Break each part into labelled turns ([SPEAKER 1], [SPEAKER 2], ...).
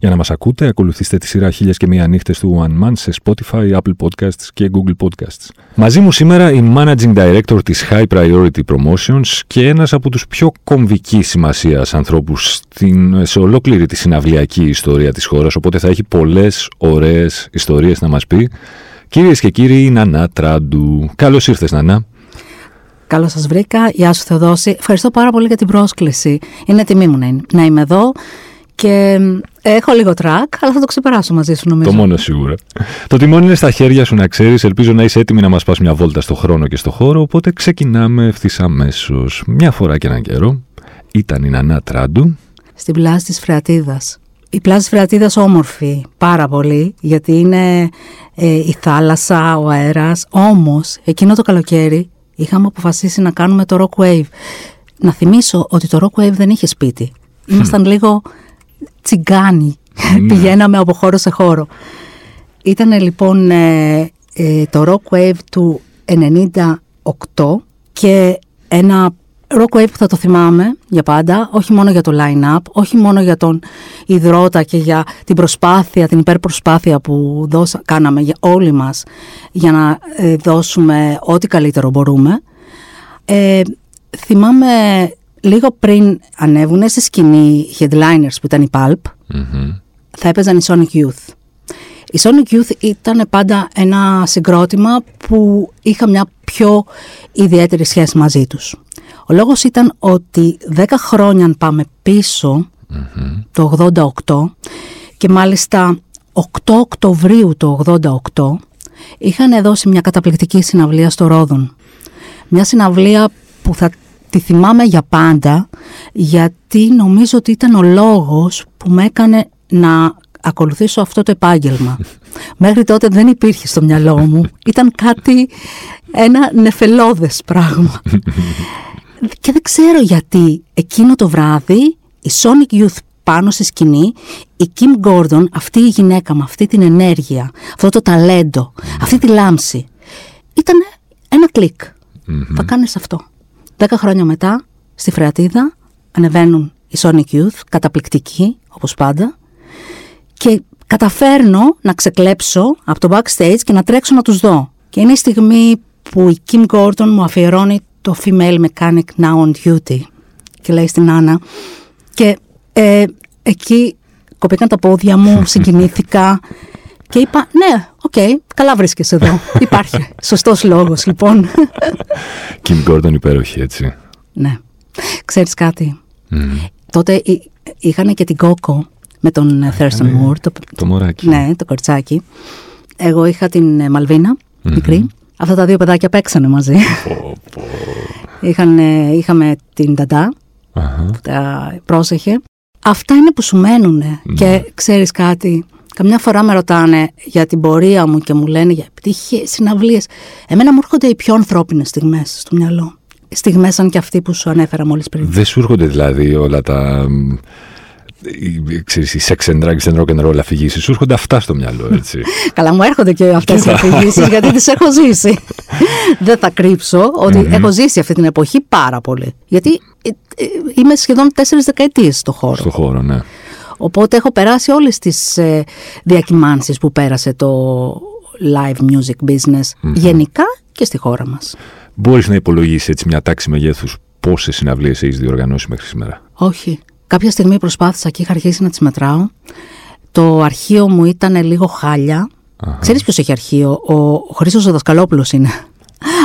[SPEAKER 1] Για να μας ακούτε, ακολουθήστε τη σειρά χίλιες και μία νύχτες του One Man σε Spotify, Apple Podcasts και Google Podcasts. Μαζί μου σήμερα η Managing Director της High Priority Promotions και ένας από τους πιο κομβική σημασίας ανθρώπους στην, σε ολόκληρη τη συναυλιακή ιστορία της χώρας, οπότε θα έχει πολλές ωραίες ιστορίες να μας πει. Κυρίες και κύριοι, η Νανά Τράντου. Καλώς ήρθες Νανά.
[SPEAKER 2] Καλώς σας βρήκα. Γεια σου Θεοδόση. Ευχαριστώ πάρα πολύ για την πρόσκληση. Είναι τιμή μου να είμαι εδώ. Και έχω λίγο τρακ, αλλά θα το ξεπεράσω μαζί σου νομίζω.
[SPEAKER 1] Το μόνο σίγουρα. το τιμόνι είναι στα χέρια σου να ξέρεις. Ελπίζω να είσαι έτοιμη να μας πας μια βόλτα στο χρόνο και στο χώρο. Οπότε ξεκινάμε ευθύς αμέσως. Μια φορά και έναν καιρό ήταν η Νανά Τράντου.
[SPEAKER 2] Στην πλάση της Φρεατίδας. Η πλάση της Φρεατίδας όμορφη πάρα πολύ γιατί είναι ε, η θάλασσα, ο αέρας. Όμως εκείνο το καλοκαίρι είχαμε αποφασίσει να κάνουμε το Rock Wave. Να θυμίσω ότι το Rock Wave δεν είχε σπίτι. Ήμασταν λίγο τσιγκάνι. Ναι. Πηγαίναμε από χώρο σε χώρο. Ήταν λοιπόν ε, ε, το Rock Wave του 98 και ένα Rock Wave που θα το θυμάμαι για πάντα, όχι μόνο για το line-up, όχι μόνο για τον υδρότα και για την προσπάθεια, την υπερπροσπάθεια που δώσα, κάναμε για όλοι μας για να ε, δώσουμε ό,τι καλύτερο μπορούμε. θυμάμαι λίγο πριν ανέβουν στη σκηνή headliners που ήταν η Pulp, θα έπαιζαν οι Sonic Youth. Η Sonic Youth ήταν πάντα ένα συγκρότημα που είχα μια πιο ιδιαίτερη σχέση μαζί τους. Ο λόγος ήταν ότι 10 χρόνια αν πάμε το 88 και μάλιστα 8 Οκτωβρίου το 88 είχαν δώσει μια καταπληκτική συναυλία στο Ρόδον. Μια συναυλία που θα τη θυμάμαι για πάντα γιατί νομίζω ότι ήταν ο λόγος που με έκανε να ακολουθήσω αυτό το επάγγελμα. Μέχρι τότε δεν υπήρχε στο μυαλό μου. Ήταν κάτι, ένα νεφελώδες πράγμα. Και δεν ξέρω γιατί εκείνο το βράδυ η Sonic Youth πάνω στη σκηνή, η Kim Gordon, αυτή η γυναίκα με αυτή την ενέργεια, αυτό το ταλέντο, αυτή τη λάμψη, ήταν ένα κλικ. Θα κάνεις αυτό. Δέκα χρόνια μετά, στη Φρεατίδα, ανεβαίνουν οι Sonic Youth, καταπληκτικοί, όπως πάντα, και καταφέρνω να ξεκλέψω από το backstage και να τρέξω να τους δω. Και είναι η στιγμή που η Kim Gordon μου αφιερώνει το Female Mechanic Now on Duty και λέει στην Άννα και ε, εκεί κοπήκαν τα πόδια μου, συγκινήθηκα και είπα, ναι, OK, okay, καλά βρίσκεσαι εδώ. Υπάρχει. Σωστός λόγος, λοιπόν.
[SPEAKER 1] Kim Gordon υπέροχη, έτσι.
[SPEAKER 2] Ναι. Ξέρεις κάτι; Τότε είχαν και την Κόκο με τον Thurston Moore.
[SPEAKER 1] Το, το μωράκι.
[SPEAKER 2] Ναι, το κορτσάκι. Εγώ είχα την ε, Μαλβίνα, μικρή. Αυτά τα δύο παιδάκια παίξανε μαζί. Είχαν, είχαμε την Νταντά, που τα πρόσεχε. Αυτά είναι που σου μένουν. Και ξέρεις κάτι, Καμιά φορά με ρωτάνε για την πορεία μου και μου λένε για επιτυχίες, συναυλίες. Εμένα μου έρχονται οι πιο ανθρώπινες στιγμές στο μυαλό. Στιγμές σαν και αυτή που σου ανέφερα μόλις πριν.
[SPEAKER 1] Δεν σου έρχονται δηλαδή όλα τα. Ξέρεις, οι sex and drugs and rock and roll αφηγήσεις σου έρχονται αυτά στο μυαλό, έτσι.
[SPEAKER 2] Καλά, μου έρχονται και αυτές οι αφηγήσεις γιατί τις έχω ζήσει. Δεν θα κρύψω ότι έχω ζήσει αυτή την εποχή πάρα πολύ. Γιατί ε, ε, είμαι σχεδόν τέσσερις δεκαετίες στο χώρο.
[SPEAKER 1] Στο χώρο, ναι.
[SPEAKER 2] Οπότε έχω περάσει όλες τις ε, διακυμάνσεις που πέρασε το live music business γενικά και στη χώρα μας.
[SPEAKER 1] Μπορείς να υπολογίσεις έτσι μια τάξη μεγέθους πόσες συναυλίες έχεις διοργανώσει μέχρι σήμερα;
[SPEAKER 2] Όχι. Κάποια στιγμή προσπάθησα και είχα αρχίσει να τις μετράω. Το αρχείο μου ήταν λίγο χάλια. Αχα. Ξέρεις ποιος έχει αρχείο, ο Χρήστος ο Δασκαλόπουλος είναι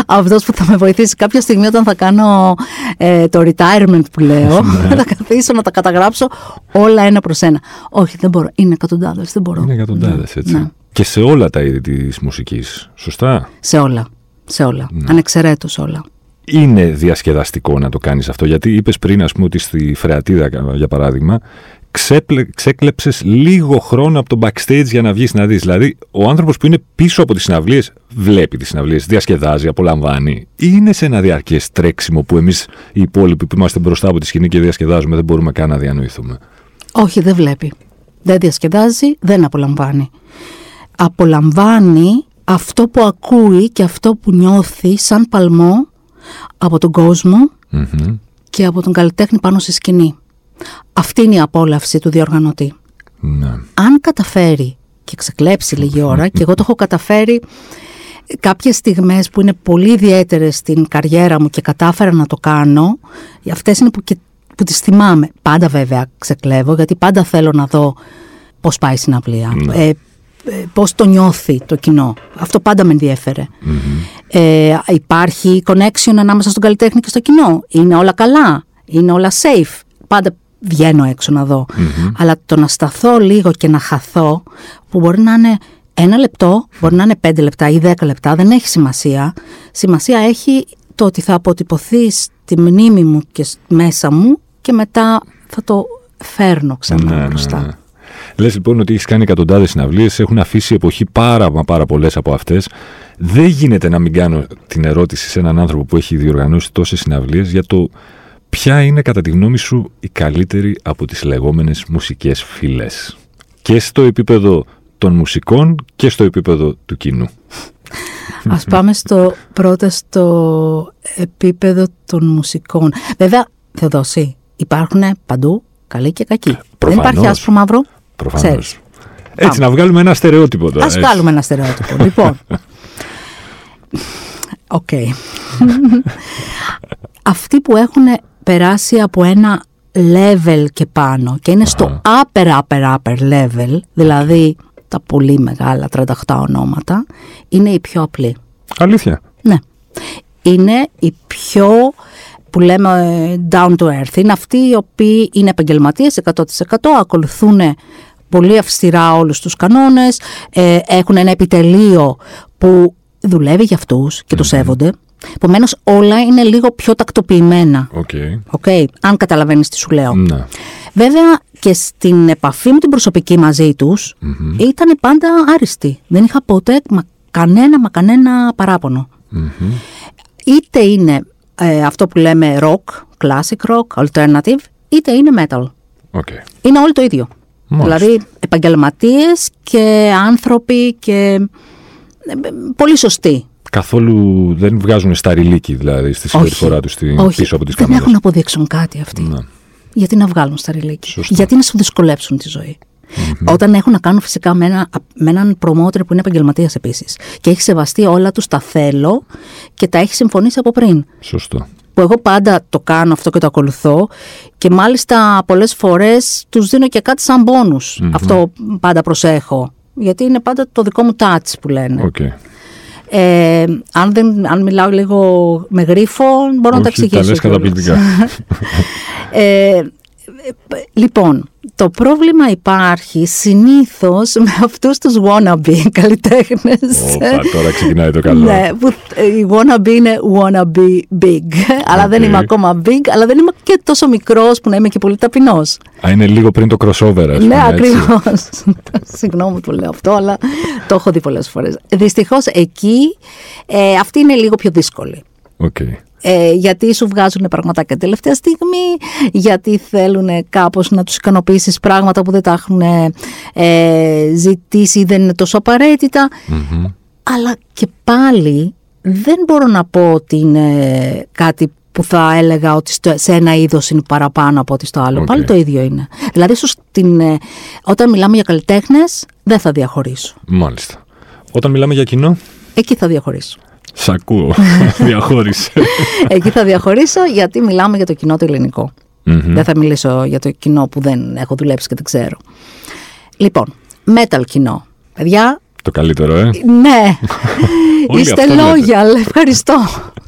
[SPEAKER 2] αυτός που θα με βοηθήσει κάποια στιγμή όταν θα κάνω ε, το retirement που λέω. Ναι. θα καθίσω να τα καταγράψω όλα ένα προς ένα. Όχι, δεν μπορώ. Είναι εκατοντάδες. Δεν μπορώ.
[SPEAKER 1] Είναι εκατοντάδες, ναι. έτσι. Ναι. Και σε όλα τα είδη της μουσικής. Σωστά;
[SPEAKER 2] Σε όλα. Σε όλα. Ναι. Ανεξαιρέτως όλα.
[SPEAKER 1] Είναι διασκεδαστικό να το κάνεις αυτό, γιατί είπες πριν, ας πούμε, ότι στη Φρεατίδα, για παράδειγμα, ξέπλε, ξέκλεψες λίγο χρόνο από το backstage για να βγεις να δεις. Δηλαδή, ο άνθρωπος που είναι πίσω από τις συναυλίες βλέπει τις συναυλίες, διασκεδάζει, απολαμβάνει. Ή είναι σε ένα διαρκές τρέξιμο που εμείς οι υπόλοιποι που είμαστε μπροστά από τη σκηνή και διασκεδάζουμε δεν μπορούμε καν να διανοηθούμε.
[SPEAKER 2] Όχι, δεν βλέπει. Δεν διασκεδάζει, δεν απολαμβάνει. Απολαμβάνει αυτό που ακούει και αυτό που νιώθει σαν παλμό από τον κοσμο και από τον καλλιτέχνη πάνω στη σκηνή. Αυτή είναι η απόλαυση του διοργανωτή.
[SPEAKER 1] Ναι.
[SPEAKER 2] Αν καταφέρει και ξεκλέψει λίγη ώρα, και εγώ το έχω καταφέρει κάποιες στιγμές που είναι πολύ ιδιαίτερες στην καριέρα μου και κατάφερα να το κάνω, αυτές είναι που, και, που τις θυμάμαι. Πάντα βέβαια ξεκλέβω, γιατί πάντα θέλω να δω πώς πάει η συναυλία.
[SPEAKER 1] Ναι.
[SPEAKER 2] Ε, ε, πώς το νιώθει το κοινό. Αυτό πάντα με ενδιεφερε Ε, υπάρχει connection ανάμεσα στον καλλιτέχνη και στο κοινό. Είναι όλα καλά. Είναι όλα safe. Πάντα βγαίνω έξω να δω. Αλλά το να σταθώ λίγο και να χαθώ, που μπορεί να είναι ένα λεπτό, μπορεί να είναι πέντε λεπτά ή δέκα λεπτά, δεν έχει σημασία. Σημασία έχει το ότι θα αποτυπωθεί στη μνήμη μου και μέσα μου και μετά θα το φέρνω ξανά
[SPEAKER 1] Ναι, ναι,
[SPEAKER 2] μπροστά.
[SPEAKER 1] ναι. Λες λοιπόν ότι έχεις κάνει εκατοντάδες συναυλίες, έχουν αφήσει εποχή πάρα, μα πάρα πολλές από αυτές. Δεν γίνεται να μην κάνω την ερώτηση σε έναν άνθρωπο που έχει διοργανώσει τόσες συναυλίες για το ποια είναι κατά τη γνώμη σου η καλύτερη από τις λεγόμενες μουσικές φυλές; Και στο επίπεδο των μουσικών και στο επίπεδο του κοινού.
[SPEAKER 2] Ας πάμε στο, πρώτα στο επίπεδο των μουσικών. Βέβαια, Θεοδόση, υπάρχουν παντού καλοί και κακοί. Δεν
[SPEAKER 1] προφανώς.
[SPEAKER 2] υπάρχει άσπρο μαύρο.
[SPEAKER 1] Προφανώς.
[SPEAKER 2] Ξέρεις.
[SPEAKER 1] Έτσι, να βγάλουμε ένα στερεότυπο τώρα.
[SPEAKER 2] Ας
[SPEAKER 1] έτσι.
[SPEAKER 2] βγάλουμε ένα στερεότυπο. λοιπόν. Οκ. Αυτοί που έχουν περάσει από ένα level και πάνω και είναι στο upper upper upper level, δηλαδή τα πολύ μεγάλα 38 ονόματα, είναι οι πιο απλοί.
[SPEAKER 1] Αλήθεια.
[SPEAKER 2] Ναι. Είναι οι πιο που λέμε ε, down to earth. Είναι αυτοί οι οποίοι είναι επαγγελματίες 100% ακολουθούν πολύ αυστηρά όλους τους κανόνες, ε, έχουν ένα επιτελείο που δουλεύει για αυτούς και το σέβονται. Επομένως, όλα είναι λίγο πιο τακτοποιημένα.
[SPEAKER 1] OK.
[SPEAKER 2] Okay, αν καταλαβαίνεις τι σου λέω.
[SPEAKER 1] Ναι.
[SPEAKER 2] Βέβαια και στην επαφή μου την προσωπική μαζί τους ήταν πάντα άριστη. Δεν είχα ποτέ μα, κανένα μα κανένα παράπονο. Είτε είναι ε, αυτό που λέμε rock, classic rock, alternative, είτε είναι metal.
[SPEAKER 1] OK.
[SPEAKER 2] Είναι όλοι το ίδιο.
[SPEAKER 1] Μάλιστα.
[SPEAKER 2] Δηλαδή επαγγελματίες και άνθρωποι και ε, πολύ σωστοί.
[SPEAKER 1] Καθόλου δεν βγάζουν σταριλίκι δηλαδή στη συμπεριφορά τους
[SPEAKER 2] όχι,
[SPEAKER 1] πίσω από τις
[SPEAKER 2] δεν
[SPEAKER 1] κάμερες.
[SPEAKER 2] έχουν να αποδείξουν κάτι αυτοί.
[SPEAKER 1] Ναι.
[SPEAKER 2] Γιατί να βγάλουν σταριλίκια.
[SPEAKER 1] Σωστό.
[SPEAKER 2] Γιατί να σου δυσκολέψουν τη ζωή. Όταν έχουν να κάνουν φυσικά με, ένα, με έναν promoter που είναι επαγγελματίας επίσης. Και έχει σεβαστεί όλα τους τα θέλω και τα έχει συμφωνήσει από πριν.
[SPEAKER 1] Σωστό.
[SPEAKER 2] Που εγώ πάντα το κάνω αυτό και το ακολουθώ. Και μάλιστα πολλές φορές τους δίνω και κάτι σαν μπόνους. Αυτό πάντα προσέχω. Γιατί είναι πάντα το δικό μου touch που λένε.
[SPEAKER 1] Οκ.
[SPEAKER 2] Ε, αν, δεν, αν μιλάω λίγο με γρίφο, μπορώ να τα
[SPEAKER 1] Όχι,
[SPEAKER 2] εξηγήσω.
[SPEAKER 1] λες
[SPEAKER 2] κιόλας.
[SPEAKER 1] καταπληκτικά.
[SPEAKER 2] Ε, λοιπόν, το πρόβλημα υπάρχει συνήθως με αυτούς τους wannabe καλλιτέχνες.
[SPEAKER 1] Όπα, τώρα ξεκινάει το καλό.
[SPEAKER 2] Ναι, που η wannabe είναι wannabe big. αλλά δεν
[SPEAKER 1] Οκ.
[SPEAKER 2] είμαι ακόμα big, αλλά δεν είμαι και τόσο μικρός που να είμαι και πολύ ταπεινός.
[SPEAKER 1] Α, είναι λίγο πριν το crossover, ας πούμε,
[SPEAKER 2] Ναι,
[SPEAKER 1] έτσι.
[SPEAKER 2] ακριβώς. Συγγνώμη που λέω αυτό, αλλά το έχω δει πολλές φορές. Δυστυχώς εκεί ε, αυτή είναι λίγο πιο δύσκολη.
[SPEAKER 1] Οκ.
[SPEAKER 2] Ε, γιατί σου βγάζουν πραγματάκια τελευταία στιγμή, γιατί θέλουν κάπως να τους ικανοποιήσεις πράγματα που δεν τα έχουν ε, ζητήσει ή δεν είναι τόσο απαραίτητα. Αλλά και πάλι δεν μπορώ να πω ότι είναι κάτι που θα έλεγα ότι στο- σε ένα είδος είναι παραπάνω από ότι στο άλλο.
[SPEAKER 1] Οκ.
[SPEAKER 2] Πάλι το ίδιο είναι. Δηλαδή, ίσως την, ε, όταν μιλάμε για καλλιτέχνες, δεν θα διαχωρίσω.
[SPEAKER 1] Μάλιστα. Όταν μιλάμε για κοινό,
[SPEAKER 2] Εκεί θα διαχωρίσω.
[SPEAKER 1] Σ' ακούω. Διαχώρισε.
[SPEAKER 2] Εκεί θα διαχωρίσω γιατί μιλάμε για το κοινό το ελληνικό.
[SPEAKER 1] Μμμ.
[SPEAKER 2] Δεν θα μιλήσω για το κοινό που δεν έχω δουλέψει και δεν ξέρω. Λοιπόν, metal κοινό. Παιδιά,
[SPEAKER 1] το καλύτερο, ε.
[SPEAKER 2] ναι,
[SPEAKER 1] Όλοι
[SPEAKER 2] είστε
[SPEAKER 1] αυτό λέτε.
[SPEAKER 2] loyal, ευχαριστώ.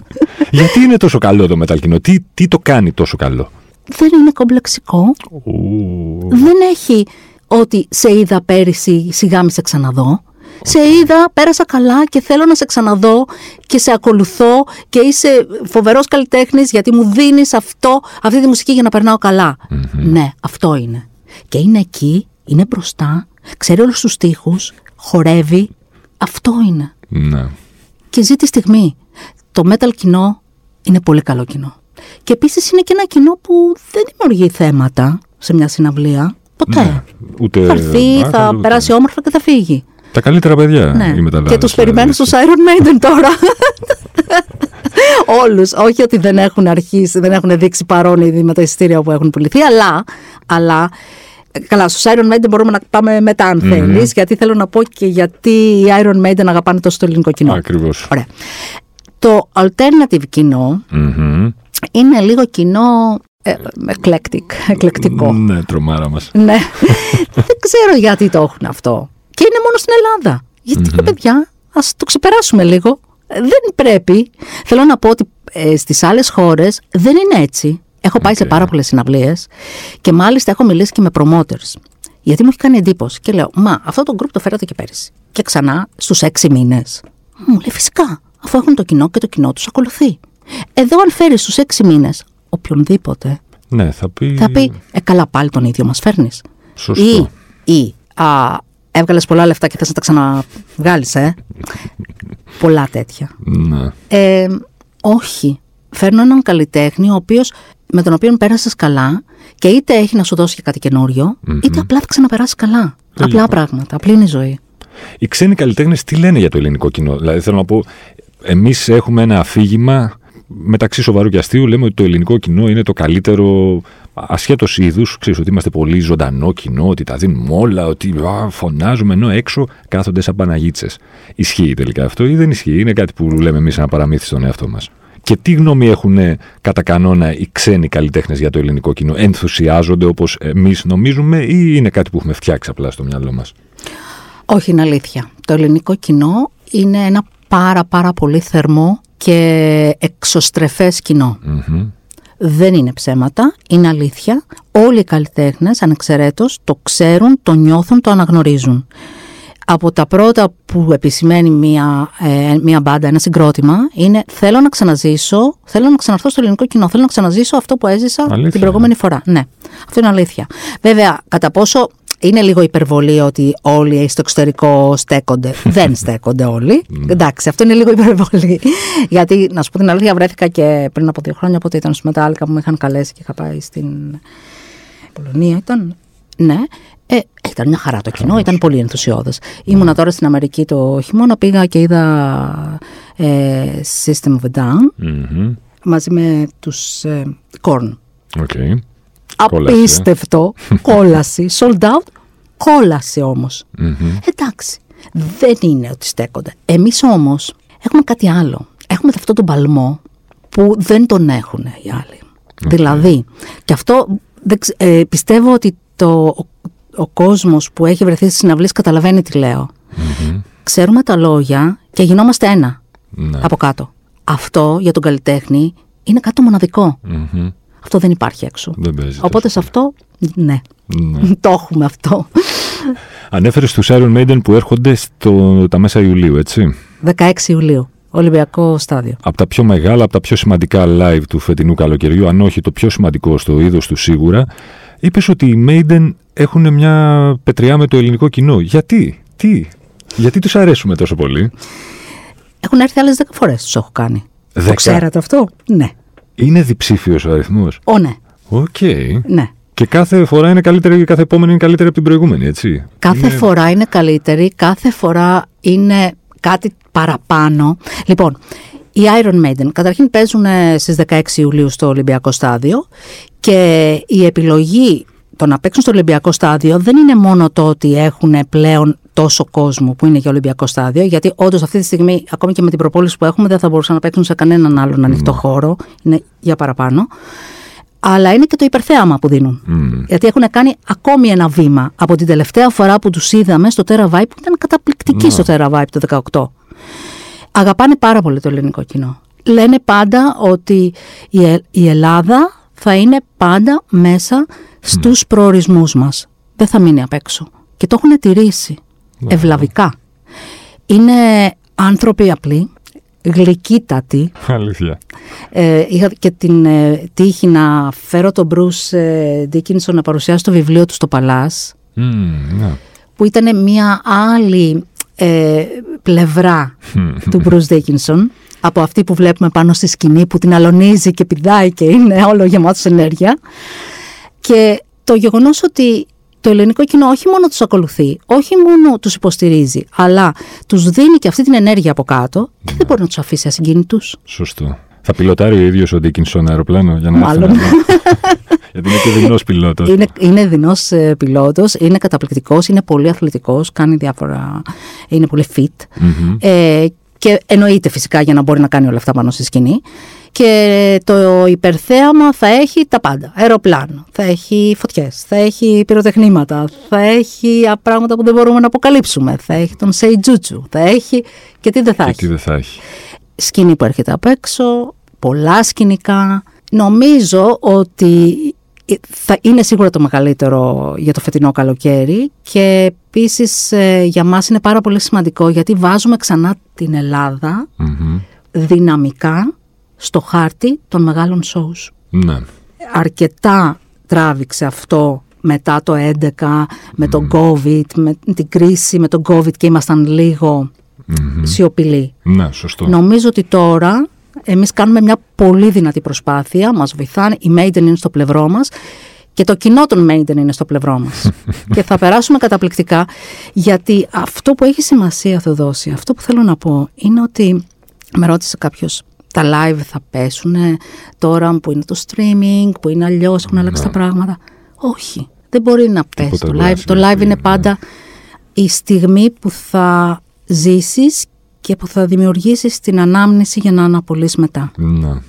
[SPEAKER 1] Γιατί είναι τόσο καλό το metal κοινό, τι, τι το κάνει τόσο καλό;
[SPEAKER 2] δεν είναι κομπλεξικό.
[SPEAKER 1] Ου,
[SPEAKER 2] Δεν έχει ότι σε είδα πέρυσι, σιγά μη σε ξαναδώ. Σε είδα, πέρασα καλά και θέλω να σε ξαναδώ και σε ακολουθώ και είσαι φοβερός καλλιτέχνης γιατί μου δίνεις αυτό, αυτή τη μουσική για να περνάω καλά. Ναι, αυτό είναι. Και είναι εκεί, είναι μπροστά, ξέρει όλους τους στίχους, χορεύει. Αυτό είναι.
[SPEAKER 1] Ναι.
[SPEAKER 2] Και ζει τη στιγμή. Το metal κοινό είναι πολύ καλό κοινό. Και επίσης είναι και ένα κοινό που δεν δημιουργεί θέματα σε μια συναυλία. Ποτέ.
[SPEAKER 1] Ναι, ούτε
[SPEAKER 2] θα έρθει,
[SPEAKER 1] άκαλο,
[SPEAKER 2] θα
[SPEAKER 1] ούτε-
[SPEAKER 2] περάσει όμορφα και θα φύγει.
[SPEAKER 1] Τα καλύτερα παιδιά
[SPEAKER 2] Ναι.
[SPEAKER 1] οι μεταλλάδες,
[SPEAKER 2] Και τους
[SPEAKER 1] δηλαδή.
[SPEAKER 2] περιμένω στους Iron Maiden τώρα. Όλους. Όχι ότι δεν έχουν αρχίσει, δεν έχουν δείξει παρόν ήδη με τα εισιτήρια που έχουν πουληθεί, αλλά, αλλά Καλά, στους Iron Maiden μπορούμε να πάμε μετά αν θέλεις, γιατί θέλω να πω και γιατί οι Iron Maiden αγαπάνε τόσο το ελληνικό κοινό.
[SPEAKER 1] Ακριβώς.
[SPEAKER 2] Ωραία. Το alternative κοινό
[SPEAKER 1] Μμμ.
[SPEAKER 2] είναι λίγο κοινό ε, eclectic, εκλεκτικό.
[SPEAKER 1] Ναι, τρομάρα μας.
[SPEAKER 2] Ναι. Δεν ξέρω γιατί το έχουν αυτό. Και είναι μόνο στην Ελλάδα. Γιατί, ρε παιδιά, ας το ξεπεράσουμε λίγο. Ε, Δεν πρέπει. Θέλω να πω ότι ε, στις άλλες χώρες δεν είναι έτσι. Έχω πάει σε
[SPEAKER 1] Οκ.
[SPEAKER 2] πάρα πολλές συναυλίες και μάλιστα έχω μιλήσει και με promoters. Γιατί μου έχει κάνει εντύπωση και λέω, Μα αυτό το group το φέρατε και πέρυσι. Και ξανά στους έξι μήνες. Μου λέει φυσικά, αφού έχουν το κοινό και το κοινό τους ακολουθεί. Εδώ αν φέρεις στους έξι μήνες οποιονδήποτε
[SPEAKER 1] Ναι, θα πει...
[SPEAKER 2] θα πει, Ε, καλά, πάλι τον ίδιο μας φέρνεις.
[SPEAKER 1] Σωστό.
[SPEAKER 2] Ή, ή α, έβγαλες πολλά λεφτά και θες να τα ξαναβγάλεις, ε; πολλά τέτοια.
[SPEAKER 1] Ναι.
[SPEAKER 2] Ε, όχι. Φέρνω έναν καλλιτέχνη ο οποίος, με τον οποίο πέρασες καλά και είτε έχει να σου δώσει και κάτι καινούριο, είτε απλά θα ξαναπεράσεις καλά. Απλά πράγματα. Απλή είναι η ζωή.
[SPEAKER 1] Οι ξένοι καλλιτέχνες τι λένε για το ελληνικό κοινό; Δηλαδή, θέλω να πω, εμείς έχουμε ένα αφήγημα μεταξύ σοβαρού και αστείου. Λέμε ότι το ελληνικό κοινό είναι το καλύτερο ασχέτως είδους. Ξέρεις ότι είμαστε πολύ ζωντανό κοινό, ότι τα δίνουμε όλα, ότι α, φωνάζουμε ενώ έξω κάθονται σαν Παναγίτσες. Ισχύει τελικά αυτό ή δεν ισχύει; Είναι κάτι που λέμε εμείς ένα παραμύθι στον εαυτό μας. Και τι γνώμη έχουν κατά κανόνα οι ξένοι καλλιτέχνες για το ελληνικό κοινό; Ενθουσιάζονται όπως εμείς νομίζουμε ή είναι κάτι που έχουμε φτιάξει απλά στο μυαλό μας;
[SPEAKER 2] Όχι, είναι αλήθεια. Το ελληνικό κοινό είναι ένα πάρα πάρα πολύ θερμό και εξωστρεφές κοινό. Δεν είναι ψέματα, είναι αλήθεια. Όλοι οι καλλιτέχνες, ανεξαιρέτως, το ξέρουν, το νιώθουν, το αναγνωρίζουν. Από τα πρώτα που επισημαίνει μία, ε, μία μπάντα, ένα συγκρότημα, είναι θέλω να ξαναζήσω, θέλω να ξαναρθώ στο ελληνικό κοινό, θέλω να ξαναζήσω αυτό που έζησα
[SPEAKER 1] Αλήθεια,
[SPEAKER 2] την προηγούμενη φορά. Ναι, αυτό είναι αλήθεια. Βέβαια, κατά πόσο είναι λίγο υπερβολή ότι όλοι στο εξωτερικό στέκονται. Δεν στέκονται όλοι. Εντάξει, αυτό είναι λίγο υπερβολή. Γιατί, να σου πω την αλήθεια, βρέθηκα και πριν από δύο χρόνια, πότε ήταν στο Μετάλλικα που με είχαν καλέσει και είχα πάει στην Πολωνία. Ήταν. Ναι. Ε, ήταν μια χαρά το κοινό, ήταν πολύ ενθουσιώδες. Ήμουνα τώρα στην Αμερική το χειμώνα, πήγα και είδα ε, System of a Down
[SPEAKER 1] Μμμ.
[SPEAKER 2] μαζί με τους ε, Korn.
[SPEAKER 1] OK. Κόλαση, ε.
[SPEAKER 2] Απίστευτο. Κόλαση. Sold out. Κόλαση όμως. Εντάξει. Δεν είναι ότι στέκονται. Εμείς όμως έχουμε κάτι άλλο. Έχουμε αυτό τον παλμό που δεν τον έχουν οι άλλοι. Δηλαδή, και αυτό δεν ξε- ε, πιστεύω ότι το, ο, ο κόσμος που έχει βρεθεί στις συναυλίες καταλαβαίνει τι λέω. Ξέρουμε τα λόγια και γινόμαστε ένα
[SPEAKER 1] Ναι.
[SPEAKER 2] από κάτω. Αυτό για τον καλλιτέχνη είναι κάτι το μοναδικό.
[SPEAKER 1] Μμμ.
[SPEAKER 2] Αυτό δεν υπάρχει έξω.
[SPEAKER 1] Δεν παίζει.
[SPEAKER 2] Οπότε σε αυτό, ναι,
[SPEAKER 1] Ναι.
[SPEAKER 2] το έχουμε αυτό.
[SPEAKER 1] Ανέφερες τους Iron Maiden που έρχονται στο, τα μέσα Ιουλίου, έτσι.
[SPEAKER 2] 16 Ιουλίου, Ολυμπιακό στάδιο.
[SPEAKER 1] Από τα πιο μεγάλα, από τα πιο σημαντικά live του φετινού καλοκαιριού, αν όχι το πιο σημαντικό στο είδος του σίγουρα, είπες ότι οι Maiden έχουν μια πετριά με το ελληνικό κοινό. Γιατί, τι, γιατί τους αρέσουμε τόσο πολύ;
[SPEAKER 2] Έχουν έρθει άλλες 10 φορές, τους έχω κάνει.
[SPEAKER 1] Δέκα.
[SPEAKER 2] Το ξέρατε αυτό, Ναι.
[SPEAKER 1] Είναι διψήφιος ο αριθμός;
[SPEAKER 2] Ω, ναι.
[SPEAKER 1] Οκ.
[SPEAKER 2] ναι.
[SPEAKER 1] Και κάθε φορά είναι καλύτερη, κάθε επόμενη είναι καλύτερη από την προηγούμενη, έτσι;
[SPEAKER 2] Κάθε
[SPEAKER 1] Είναι-
[SPEAKER 2] φορά είναι καλύτερη, κάθε φορά είναι κάτι παραπάνω. Λοιπόν, οι Iron Maiden καταρχήν παίζουν ε, στις 16 Ιουλίου στο Ολυμπιακό Στάδιο και η επιλογή το να παίξουν στο Ολυμπιακό Στάδιο δεν είναι μόνο το ότι έχουν πλέον τόσο κόσμο που είναι για Ολυμπιακό Στάδιο, γιατί όντως αυτή τη στιγμή, ακόμη και με την προπόληση που έχουμε, δεν θα μπορούσαν να παίξουν σε κανέναν άλλον ανοιχτό χώρο. Είναι για παραπάνω. Αλλά είναι και το υπερθέαμα που δίνουν. Γιατί έχουν κάνει ακόμη ένα βήμα από την τελευταία φορά που τους είδαμε στο Terra Vibe, που ήταν καταπληκτική στο Terra Vibe το 18. Αγαπάνε πάρα πολύ το ελληνικό κοινό. Λένε πάντα ότι η, Ε- η Ελλάδα θα είναι πάντα μέσα στους προορισμούς μας. Δεν θα μείνει απ' έξω. Και το έχουν τηρήσει. Ευλαβικά. Είναι άνθρωποι απλοί, γλυκύτατοι,
[SPEAKER 1] Αλήθεια.
[SPEAKER 2] ε, είχα και την ε, τύχη να φέρω τον Μπρούς ε, Ντίκινσον να παρουσιάσει το βιβλίο του στο Παλάς
[SPEAKER 1] Μμμ, ναι.
[SPEAKER 2] που ήταν μια άλλη ε, πλευρά του Μπρούς Ντίκινσον από αυτή που βλέπουμε πάνω στη σκηνή που την αλωνίζει και πηδάει και είναι όλο γεμάτος ενέργεια και το γεγονός ότι το ελληνικό κοινό όχι μόνο τους ακολουθεί, όχι μόνο τους υποστηρίζει, αλλά τους δίνει και αυτή την ενέργεια από κάτω και δεν μπορεί να τους αφήσει ασυγκίνητους.
[SPEAKER 1] Σωστό. Θα πιλωτάρει ο ίδιος ο Ντίκινσον αεροπλάνο για να
[SPEAKER 2] Μάλλον.
[SPEAKER 1] Γιατί είναι και δεινός πιλότος.
[SPEAKER 2] Είναι, είναι δεινός ε, πιλότος, είναι καταπληκτικός, είναι πολύ αθλητικός, κάνει διάφορα, είναι πολύ fit. Ε, και εννοείται φυσικά για να μπορεί να κάνει όλα αυτά πάνω στη σκηνή. Και το υπερθέαμα θα έχει τα πάντα. Αεροπλάνο, θα έχει φωτιές, θα έχει πυροτεχνήματα, θα έχει πράγματα που δεν μπορούμε να αποκαλύψουμε, θα έχει τον Σεϊτζούτσου, θα έχει και τι δεν θα
[SPEAKER 1] Και
[SPEAKER 2] έχει.
[SPEAKER 1] τι δεν θα έχει.
[SPEAKER 2] Σκηνή που έρχεται απ' έξω, πολλά σκηνικά. Νομίζω ότι θα είναι σίγουρα το μεγαλύτερο για το φετινό καλοκαίρι και επίσης ε, για μας είναι πάρα πολύ σημαντικό γιατί βάζουμε ξανά την Ελλάδα
[SPEAKER 1] Μμμ.
[SPEAKER 2] δυναμικά στο χάρτη των μεγάλων shows.
[SPEAKER 1] Ναι.
[SPEAKER 2] Αρκετά τράβηξε αυτό μετά το 11 με τον COVID, με την κρίση με τον COVID και ήμασταν λίγο σιωπηλοί.
[SPEAKER 1] Ναι, σωστό.
[SPEAKER 2] Νομίζω ότι τώρα εμείς κάνουμε μια πολύ δυνατή προσπάθεια, μας βοηθάνε, οι Maiden είναι στο πλευρό μας και το κοινό των Maiden είναι στο πλευρό μας. και θα περάσουμε καταπληκτικά, γιατί αυτό που έχει σημασία, Θεοδόση, αυτό που θέλω να πω, είναι ότι με ρώτησε κάποιος, τα live θα πέσουν τώρα που είναι το streaming, που είναι αλλιώς, έχουν αλλάξει τα πράγματα. Όχι, δεν μπορεί να πέσει
[SPEAKER 1] Τίποτα
[SPEAKER 2] το
[SPEAKER 1] δεν
[SPEAKER 2] live. Το
[SPEAKER 1] μπορεί να
[SPEAKER 2] live
[SPEAKER 1] συμβεί,
[SPEAKER 2] είναι
[SPEAKER 1] ναι.
[SPEAKER 2] πάντα η στιγμή που θα ζήσεις και που θα δημιουργήσεις την ανάμνηση για να αναπολύσεις μετά.
[SPEAKER 1] Ναι.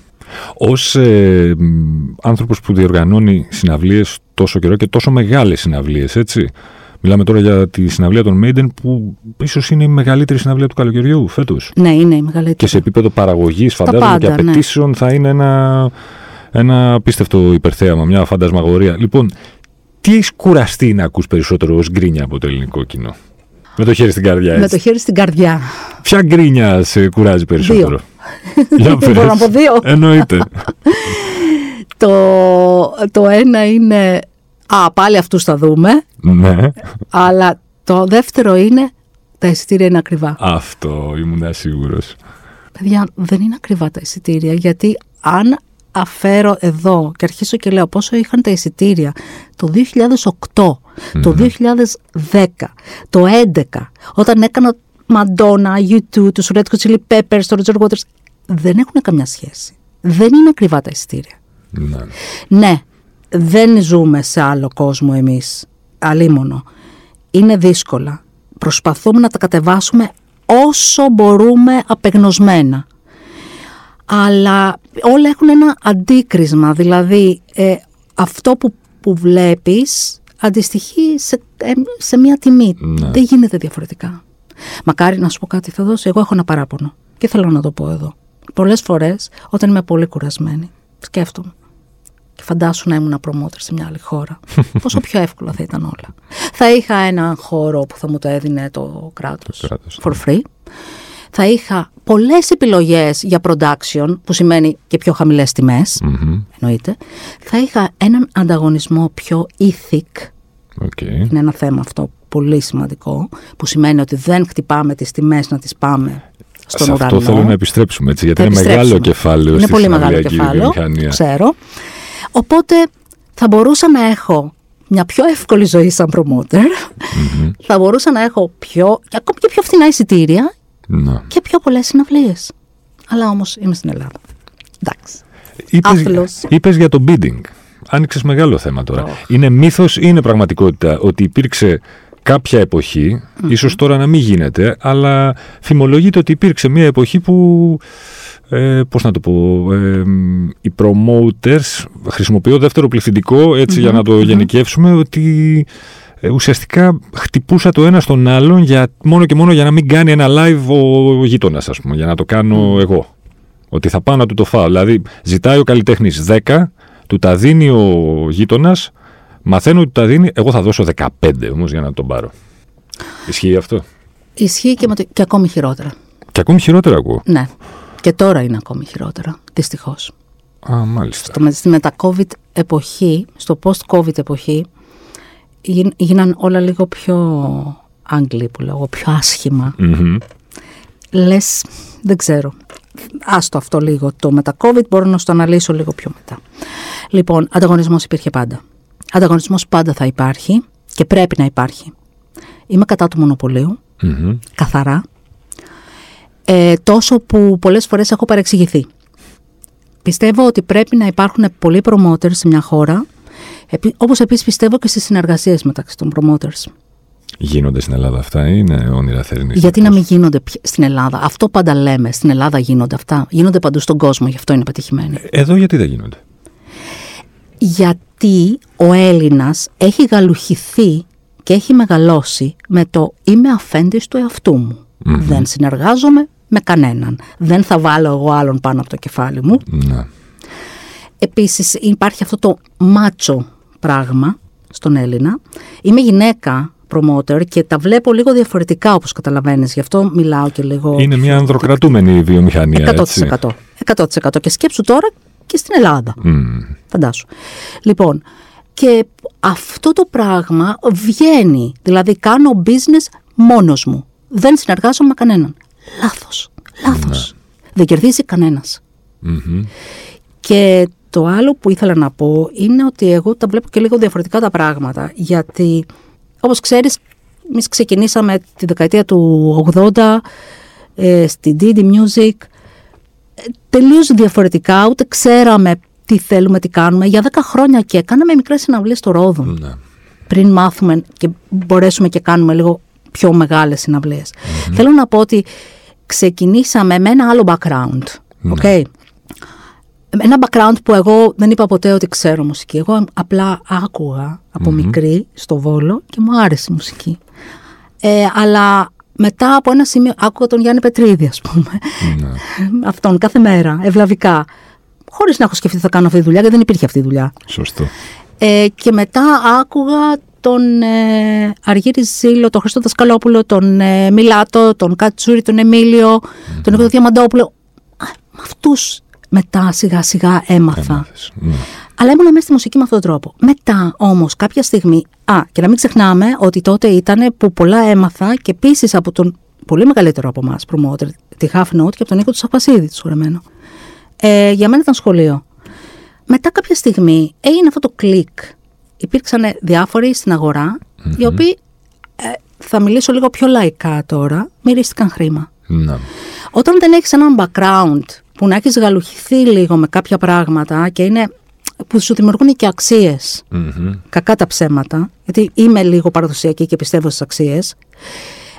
[SPEAKER 1] Ως ε, μ, άνθρωπος που διοργανώνει συναυλίες τόσο καιρό και τόσο μεγάλες συναυλίες, έτσι. Μιλάμε τώρα για τη συναυλία των Maiden που ίσως είναι η μεγαλύτερη συναυλία του καλοκαιριού φέτος.
[SPEAKER 2] Ναι, είναι η μεγαλύτερη.
[SPEAKER 1] Και σε επίπεδο παραγωγής φαντάζομαι και
[SPEAKER 2] πάντα, ναι.
[SPEAKER 1] απαιτήσεων θα είναι ένα, ένα απίστευτο υπερθέαμα, μια φαντασμαγορία. Λοιπόν, τι έχεις κουραστεί να ακούς περισσότερο ως γκρίνια από το ελληνικό κοινό; Με το χέρι στην καρδιά,
[SPEAKER 2] Με
[SPEAKER 1] έτσι.
[SPEAKER 2] το χέρι στην καρδιά.
[SPEAKER 1] Ποια γκρίνια σε κουράζει περισσότερο; Για
[SPEAKER 2] Μπορώ
[SPEAKER 1] πες.
[SPEAKER 2] να πω δύο.
[SPEAKER 1] Εννοείται.
[SPEAKER 2] Το, το ένα είναι, α, πάλι αυτούς θα δούμε,
[SPEAKER 1] ναι.
[SPEAKER 2] αλλά το δεύτερο είναι, τα εισιτήρια είναι ακριβά.
[SPEAKER 1] Αυτό ήμουν σίγουρο.
[SPEAKER 2] Παιδιά, δεν είναι ακριβά τα εισιτήρια, γιατί αν αφέρω εδώ και αρχίσω και λέω πόσο είχαν τα εισιτήρια το 2008, το 2010, το 2011, όταν έκανα Madonna, U2, τους Red Hot Chili Peppers, το Roger Waters, δεν έχουν καμιά σχέση. Δεν είναι ακριβά τα εισιτήρια.
[SPEAKER 1] Ναι.
[SPEAKER 2] Ναι, δεν ζούμε σε άλλο κόσμο εμείς, αλίμονο. Είναι δύσκολα. Προσπαθούμε να τα κατεβάσουμε όσο μπορούμε απεγνωσμένα. Αλλά όλα έχουν ένα αντίκρισμα, δηλαδή ε, αυτό που, που βλέπεις αντιστοιχεί σε, ε, σε μια τιμή.
[SPEAKER 1] Ναι.
[SPEAKER 2] Δεν γίνεται διαφορετικά. Μακάρι να σου πω κάτι θα δώσει, εγώ έχω ένα παράπονο και θέλω να το πω εδώ. Πολλές φορές όταν είμαι πολύ κουρασμένη σκέφτομαι και φαντάσου να ήμουν promoter σε μια άλλη χώρα. Πόσο πιο εύκολα θα ήταν όλα. Θα είχα ένα χώρο που θα μου το έδινε το κράτος,
[SPEAKER 1] Το κράτος,
[SPEAKER 2] for free. Θα είχα πολλές επιλογές για production, που σημαίνει και πιο χαμηλές τιμές,
[SPEAKER 1] Μμμ.
[SPEAKER 2] εννοείται. Θα είχα έναν ανταγωνισμό πιο ethic,
[SPEAKER 1] Οκ.
[SPEAKER 2] είναι ένα θέμα αυτό πολύ σημαντικό, που σημαίνει ότι δεν χτυπάμε τις τιμές να τις πάμε στον
[SPEAKER 1] Σε
[SPEAKER 2] ουρανό.
[SPEAKER 1] αυτό θέλω να επιστρέψουμε έτσι, γιατί
[SPEAKER 2] Θα
[SPEAKER 1] είναι μεγάλο
[SPEAKER 2] επιστρέψουμε.
[SPEAKER 1] κεφάλαιο
[SPEAKER 2] Είναι
[SPEAKER 1] στη
[SPEAKER 2] πολύ μεγάλο
[SPEAKER 1] συναυλιακή
[SPEAKER 2] κεφάλαιο,
[SPEAKER 1] βιομηχανία.
[SPEAKER 2] ξέρω. Οπότε θα μπορούσα να έχω μια πιο εύκολη ζωή σαν promoter, θα μπορούσα να έχω πιο, και ακόμη και πιο φθηνά εισιτήρια
[SPEAKER 1] Ναι.
[SPEAKER 2] και πιο πολλές συναυλίες. Αλλά όμως είμαι στην Ελλάδα. Εντάξει.
[SPEAKER 1] Είπες,
[SPEAKER 2] Άθλος.
[SPEAKER 1] είπες για το bidding. Άνοιξες μεγάλο θέμα τώρα. Είναι μύθος ή είναι πραγματικότητα ότι υπήρξε κάποια εποχή, ίσως τώρα να μην γίνεται, αλλά θυμολογείται ότι υπήρξε μια εποχή που, ε, πώς να το πω, ε, μ, οι promoters, χρησιμοποιώ δεύτερο πληθυντικό έτσι για να το γενικεύσουμε, ότι ε, ουσιαστικά χτυπούσα το ένα στον άλλον για, μόνο και μόνο για να μην κάνει ένα live ο γείτονας, ας πούμε, για να το κάνω εγώ. Ότι θα πάω να του το φάω. Δηλαδή, ζητάει ο καλλιτέχνης 10, του τα δίνει ο γείτονας, μαθαίνω ότι του τα δίνει, εγώ θα δώσω 15 όμως για να τον πάρω. Ισχύει αυτό;
[SPEAKER 2] Ισχύει και, με το, και ακόμη χειρότερα.
[SPEAKER 1] Και ακόμη χειρότερα ακούω.
[SPEAKER 2] Ναι. Και τώρα είναι ακόμη χειρότερα. Δυστυχώς.
[SPEAKER 1] Α, μάλιστα.
[SPEAKER 2] Στο, με- στη μετα-COVID εποχή, στο post-COVID εποχή, γίν- γίναν όλα λίγο πιο Άγγλοι που λέω, πιο άσχημα.
[SPEAKER 1] Μμμ.
[SPEAKER 2] Λες, δεν ξέρω. Άστο αυτό λίγο. Το μετα-COVID μπορώ να στο αναλύσω λίγο πιο μετά. Λοιπόν, ανταγωνισμός υπήρχε πάντα. Ανταγωνισμός πάντα θα υπάρχει. και πρέπει να υπάρχει. Είμαι κατά του μονοπωλίου, καθαρά, ε, τόσο που πολλές φορές έχω παρεξηγηθεί. Πιστεύω ότι πρέπει να υπάρχουν πολλοί promoters σε μια χώρα, όπως επίσης πιστεύω και στις συνεργασίες μεταξύ των promoters.
[SPEAKER 1] Γίνονται στην Ελλάδα αυτά ή είναι όνειρα θερινής.
[SPEAKER 2] Γιατί να μην γίνονται στην Ελλάδα; Αυτό πάντα λέμε. Στην Ελλάδα γίνονται αυτά. Γίνονται παντού στον κόσμο. Γι' αυτό είναι πετυχημένοι.
[SPEAKER 1] Εδώ γιατί δεν γίνονται;
[SPEAKER 2] Γιατί ο Έλληνας έχει γαλουχηθεί και έχει μεγαλώσει με το είμαι αφέντης του εαυτού μου. Δεν συνεργάζομαι με κανέναν. Δεν θα βάλω εγώ άλλον πάνω από το κεφάλι μου.
[SPEAKER 1] Ναι.
[SPEAKER 2] Επίσης υπάρχει αυτό το μάτσο πράγμα στον Έλληνα. Είμαι γυναίκα promoter και τα βλέπω λίγο διαφορετικά όπως καταλαβαίνεις. Γι' αυτό μιλάω και λίγο...
[SPEAKER 1] Είναι μια ανδροκρατούμενη βιομηχανία, 100%.
[SPEAKER 2] έτσι. 100%. Και σκέψου τώρα και στην Ελλάδα. Mm. Φαντάσου. Λοιπόν, και αυτό το πράγμα βγαίνει. Δηλαδή κάνω business μόνος μου. Δεν συνεργάζομαι με κανέναν. Λάθος. Λάθος. Ναι. Δεν κερδίζει Και το άλλο που ήθελα να πω είναι ότι εγώ τα βλέπω και λίγο διαφορετικά τα πράγματα. Γιατί, όπως ξέρεις, εμείς ξεκινήσαμε τη δεκαετία του 80 ε, στη Didi Music ε, τελείως διαφορετικά, ούτε ξέραμε τι θέλουμε, τι κάνουμε. Για 10 χρόνια και κάναμε μικρές συναυλίες στο Ρόδο. Ναι. Πριν μάθουμε και μπορέσουμε και κάνουμε λίγο πιο μεγάλες Θέλω να πω ότι ξεκινήσαμε με ένα άλλο background. Ναι. Okay? Ένα background που εγώ δεν είπα ποτέ ότι ξέρω μουσική. Εγώ απλά άκουγα από μικρή στο Βόλο και μου άρεσε η μουσική. Ε, αλλά μετά από ένα σημείο άκουγα τον Γιάννη Πετρίδη, ας πούμε. Ναι. Αυτόν κάθε μέρα, ευλαβικά. Χωρίς να έχω σκεφτεί θα κάνω αυτή τη δουλειά, γιατί δεν υπήρχε αυτή η δουλειά.
[SPEAKER 1] Σωστό.
[SPEAKER 2] Ε, και μετά άκουγα τον ε, Αργύρι Ζήλο, τον Χριστό Δασκαλόπουλο, τον ε, Μιλάτο, τον Κατσούρη, τον Εμίλιο, mm. τον Νίκο Διαμαντόπουλο. Με αυτούς μετά σιγά σιγά έμαθα. ναι. Αλλά ήμουν μέσα στη μουσική με αυτόν τον τρόπο. Μετά όμως κάποια στιγμή. Α, και να μην ξεχνάμε ότι τότε ήταν που πολλά έμαθα και επίσης από τον πολύ μεγαλύτερο από εμάς promoter, τη Half Note και από τον Νίκο του Σαφασίδη, του Ε, για μένα ήταν σχολείο. Μετά κάποια στιγμή έγινε αυτό το κλικ. Υπήρξαν διάφοροι στην αγορα οι οποίοι, ε, θα μιλήσω λίγο πιο λαϊκά τώρα, μυρίστηκαν χρήμα.
[SPEAKER 1] Ναι.
[SPEAKER 2] Όταν δεν έχεις έναν background που να έχεις γαλουχηθεί λίγο με κάποια πράγματα και είναι που σου δημιουργούν και αξιε Κακά τα ψέματα, γιατί είμαι λίγο παραδοσιακή και πιστεύω στις αξίες.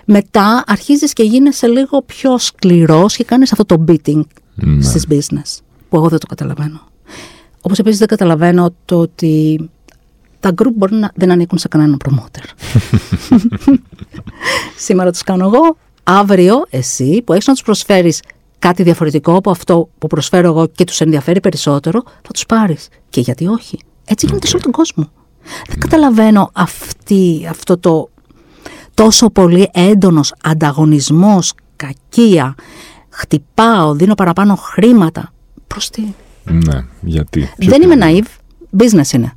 [SPEAKER 2] Μετά αρχίζεις και γίνεσαι λίγο πιο σκληρός και κάνεις αυτό το beating mm στις business, που εγώ δεν το καταλαβαίνω. Όπως επίσης δεν καταλαβαίνω το ότι τα group μπορεί να δεν ανήκουν σε κανέναν promoter. Σήμερα τους κάνω εγώ, αύριο εσύ που έχεις να τους προσφέρεις κάτι διαφορετικό από αυτό που προσφέρω εγώ και τους ενδιαφέρει περισσότερο, θα τους πάρεις. Και γιατί όχι. Έτσι γίνεται σε όλο τον κόσμο. Δεν καταλαβαίνω αυτή, αυτό το τόσο πολύ έντονος ανταγωνισμός, κακία, χτυπάω, δίνω παραπάνω χρήματα. Προς τι;
[SPEAKER 1] Ναι, γιατί;
[SPEAKER 2] Δεν είμαι naive, business είναι.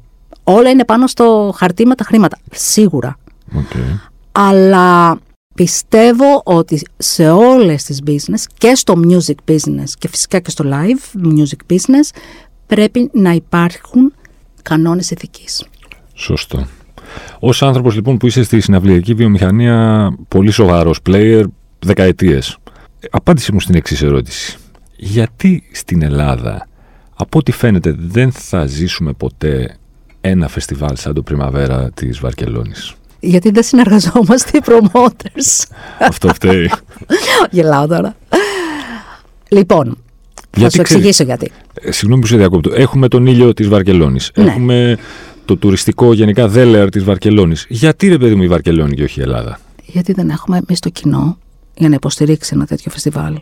[SPEAKER 2] Όλα είναι πάνω στο χαρτί με τα χρήματα. Σίγουρα.
[SPEAKER 1] Okay.
[SPEAKER 2] Αλλά Πιστεύω ότι σε όλες τις business και στο music business και φυσικά και στο live music business πρέπει να υπάρχουν κανόνες ηθικής.
[SPEAKER 1] Σωστό. Ως άνθρωπος λοιπόν που είσαι στη συναυλιακή βιομηχανία πολύ σοβαρός player δεκαετίες απάντησε μου στην εξής ερώτηση. Γιατί στην Ελλάδα από ό,τι φαίνεται δεν θα ζήσουμε ποτέ ένα φεστιβάλ σαν το Πριμαβέρα της Βαρκελόνης.
[SPEAKER 2] Γιατί δεν συνεργαζόμαστε οι promoters.
[SPEAKER 1] Αυτό φταίει.
[SPEAKER 2] Γελάω τώρα. Λοιπόν, γιατί θα σου εξηγήσω γιατί.
[SPEAKER 1] Ε, συγγνώμη που σε διακόπτω. Έχουμε τον ήλιο της Βαρκελόνης. Ναι. Έχουμε το τουριστικό γενικά δέλεαρ της Βαρκελόνης. Γιατί ρε παιδί μου η Βαρκελόνη και όχι η Ελλάδα;
[SPEAKER 2] Γιατί δεν έχουμε εμείς το κοινό για να υποστηρίξει ένα τέτοιο φεστιβάλ.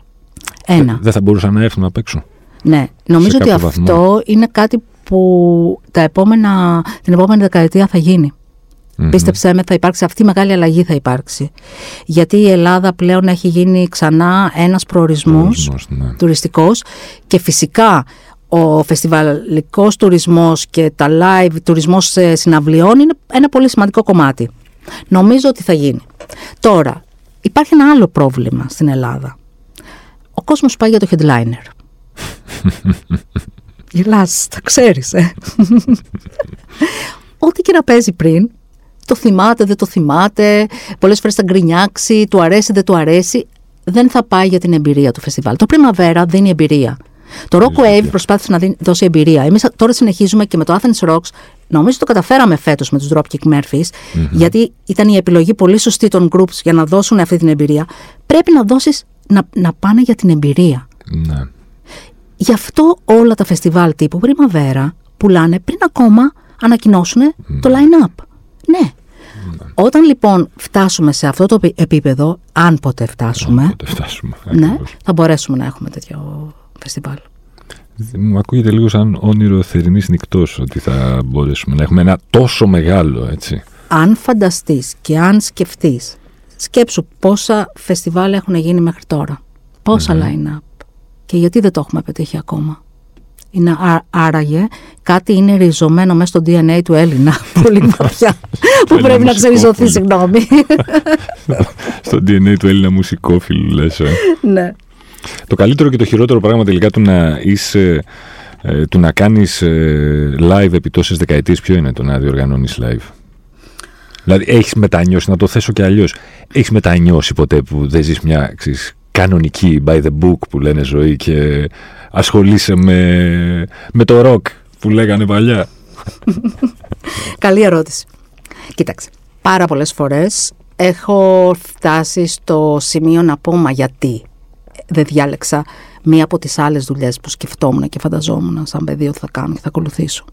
[SPEAKER 2] Ένα.
[SPEAKER 1] Δεν θα μπορούσαν να έρθουν απ' έξω.
[SPEAKER 2] Ναι. Νομίζω ότι αυτό είναι κάτι που τα επόμενα, την επόμενη δεκαετία θα γίνει. Mm-hmm. Πίστεψέ με, θα υπάρξει αυτή η μεγάλη αλλαγή θα υπάρξει. Γιατί η Ελλάδα πλέον έχει γίνει ξανά ένας προορισμός, ναι. τουριστικός και φυσικά ο φεστιβαλικός τουρισμός και τα live τουρισμός συναυλιών είναι ένα πολύ σημαντικό κομμάτι. Νομίζω ότι θα γίνει. Τώρα, υπάρχει ένα άλλο πρόβλημα στην Ελλάδα. Ο κόσμος πάει για το headliner. Γελάς, τα ξέρεις, ε. Ό,τι και να παίζει πριν, το θυμάται, δεν το θυμάται, πολλές φορές θα γκρινιάξει, του αρέσει, δεν του αρέσει. Δεν θα πάει για την εμπειρία του φεστιβάλ. Το Primavera δίνει εμπειρία. Το Rock Wave προσπάθησε να δώσει εμπειρία. Εμείς τώρα συνεχίζουμε και με το Athens Rocks. Νομίζω το καταφέραμε φέτος με τους Dropkick Murphys, γιατί ήταν η επιλογή πολύ σωστή των groups για να δώσουν αυτή την εμπειρία. Πρέπει να δώσεις να, να πάνε για την εμπειρία.
[SPEAKER 1] Ναι.
[SPEAKER 2] Γι' αυτό όλα τα φεστιβάλ τύπου Primavera πουλάνε πριν ακόμα ανακοινώσουν το line-up. Ναι. Όταν λοιπόν φτάσουμε σε αυτό το επίπεδο, αν ποτέ φτάσουμε,
[SPEAKER 1] Αν ποτέ φτάσουμε.
[SPEAKER 2] ναι,
[SPEAKER 1] ακριβώς.
[SPEAKER 2] θα μπορέσουμε να έχουμε τέτοιο φεστιβάλ.
[SPEAKER 1] Μου ακούγεται λίγο σαν όνειρο θερινής νυχτός ότι θα μπορέσουμε να έχουμε ένα τόσο μεγάλο, έτσι.
[SPEAKER 2] Αν φανταστείς και αν σκεφτείς, σκέψου πόσα φεστιβάλ έχουν γίνει μέχρι τώρα. Πόσα line-up. Και γιατί δεν το έχουμε πετύχει ακόμα; Είναι α- άραγε κάτι είναι ριζωμένο μέσα στο DNA του Έλληνα. Πολύ βαθιά. που
[SPEAKER 1] Έλληνα
[SPEAKER 2] πρέπει να ξεριζωθεί,
[SPEAKER 1] μουσικόφιλου.
[SPEAKER 2] συγγνώμη.
[SPEAKER 1] Στο DNA του Έλληνα μουσικόφιλου, λες, ε.
[SPEAKER 2] ναι.
[SPEAKER 1] Το καλύτερο και το χειρότερο πράγμα τελικά του να είσαι, ε, του να κάνεις ε, live επί τόσες δεκαετίες, ποιο είναι το να διοργανώνεις live; Δηλαδή έχεις μετανιώσει, να το θέσω και αλλιώς, έχεις μετανιώσει ποτέ που δεν ζεις μια ξέρεις, κανονική by the book που λένε ζωή και ασχολείσαι με, με το rock που λέγανε παλιά.
[SPEAKER 2] Καλή ερώτηση. Κοίταξε, πάρα πολλές φορές έχω φτάσει στο σημείο να πω μα γιατί δεν διάλεξα μία από τις άλλες δουλειές που σκεφτόμουν και φανταζόμουν σαν παιδί ότι θα κάνω και θα ακολουθήσω.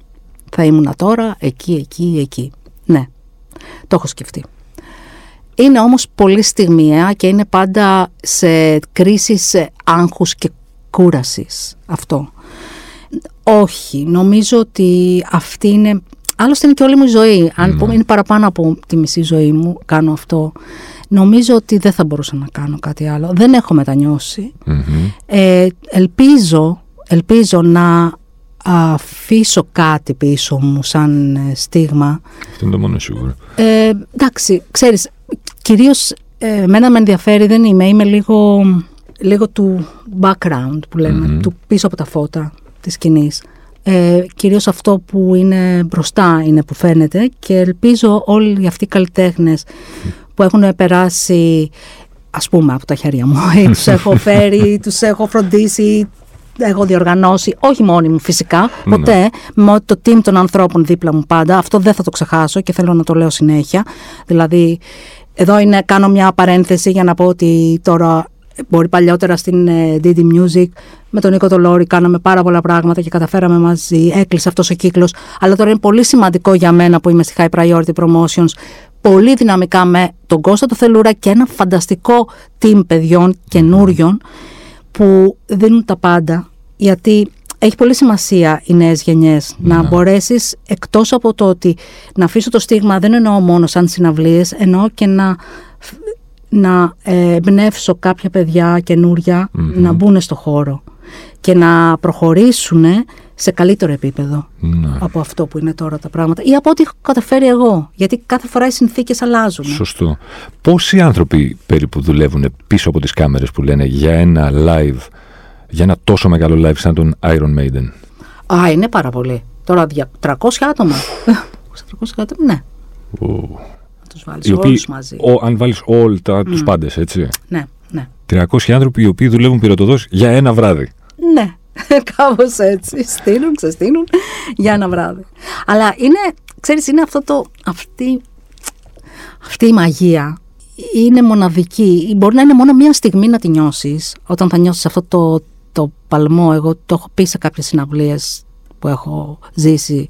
[SPEAKER 2] Θα ήμουνα τώρα εκεί, εκεί, εκεί. Ναι, το έχω σκεφτεί. Είναι όμως πολύ στιγμιαία και είναι πάντα σε κρίσεις ε, άγχους και κούρασης αυτό. Όχι, νομίζω ότι αυτή είναι. Άλλωστε είναι και όλη μου η ζωή. Αν πούμε είναι παραπάνω από τη μισή ζωή μου, κάνω αυτό. Νομίζω ότι δεν θα μπορούσα να κάνω κάτι άλλο. Δεν έχω μετανιώσει.
[SPEAKER 1] Μμμ.
[SPEAKER 2] Ε, ελπίζω, ελπίζω να αφήσω κάτι πίσω μου σαν ε, στίγμα.
[SPEAKER 1] Αυτό είναι το μόνο σίγουρο.
[SPEAKER 2] Ε, εντάξει, ξέρεις, κυρίως ε, εμένα με ενδιαφέρει, δεν είμαι, είμαι λίγο, λίγο του background που λέμε, του πίσω από τα φώτα της σκηνής. Ε, κυρίως αυτό που είναι μπροστά είναι που φαίνεται και ελπίζω όλοι αυτοί οι καλλιτέχνες που έχουν περάσει ας πούμε από τα χέρια μου ή τους έχω φέρει, τους έχω φροντίσει έχω διοργανώσει, όχι μόνη μου φυσικά, ποτέ, με το team των ανθρώπων δίπλα μου πάντα. Αυτό δεν θα το ξεχάσω και θέλω να το λέω συνέχεια. Δηλαδή, εδώ είναι, κάνω μια παρένθεση για να πω ότι τώρα μπορεί παλιότερα στην ε, Didi Music με τον Νίκο Τολόρη κάναμε πάρα πολλά πράγματα και καταφέραμε μαζί, έκλεισε αυτός ο κύκλος αλλά τώρα είναι πολύ σημαντικό για μένα που είμαι στη High Priority Promotions πολύ δυναμικά με τον Κώστα το Θελούρα και ένα φανταστικό team παιδιών καινούριων που δίνουν τα πάντα γιατί έχει πολύ σημασία οι νέες γενιές να μπορέσεις εκτός από το ότι να αφήσω το στίγμα δεν εννοώ μόνο σαν συναυλίες εννοώ και να, να ε, εμπνεύσω κάποια παιδιά καινούρια να μπουν στο χώρο και να προχωρήσουν σε καλύτερο επίπεδο
[SPEAKER 1] Ναι.
[SPEAKER 2] από αυτό που είναι τώρα τα πράγματα ή από ό,τι έχω καταφέρει εγώ γιατί κάθε φορά οι συνθήκες αλλάζουν.
[SPEAKER 1] Σωστό. Πόσοι άνθρωποι περίπου δουλεύουν πίσω από τις κάμερες που λένε για ένα live, για ένα τόσο μεγάλο live σαν τον Iron Maiden;
[SPEAKER 2] Α, είναι πάρα πολύ. Τώρα δια- 300 άτομα. 300 άτομα, ναι. Να τους βάλεις
[SPEAKER 1] Οι οποίοι,
[SPEAKER 2] όλους μαζί.
[SPEAKER 1] ο, αν βάλεις όλοι τα, τους πάντες, έτσι.
[SPEAKER 2] Ναι, ναι.
[SPEAKER 1] 300 άνθρωποι οι οποίοι δουλεύουν πυροτοδός για ένα βράδυ.
[SPEAKER 2] Ναι, κάπως έτσι. Στείνουν, ξεστείνουν για ένα βράδυ. Αλλά είναι, ξέρεις, είναι αυτό το, αυτή, αυτή η μαγεία είναι μοναδική. Μπορεί να είναι μόνο μία στιγμή να τη νιώσεις όταν θα νιώσεις αυτό το, το παλμό. Εγώ το έχω πει σε κάποιες συναυλίες που έχω ζήσει.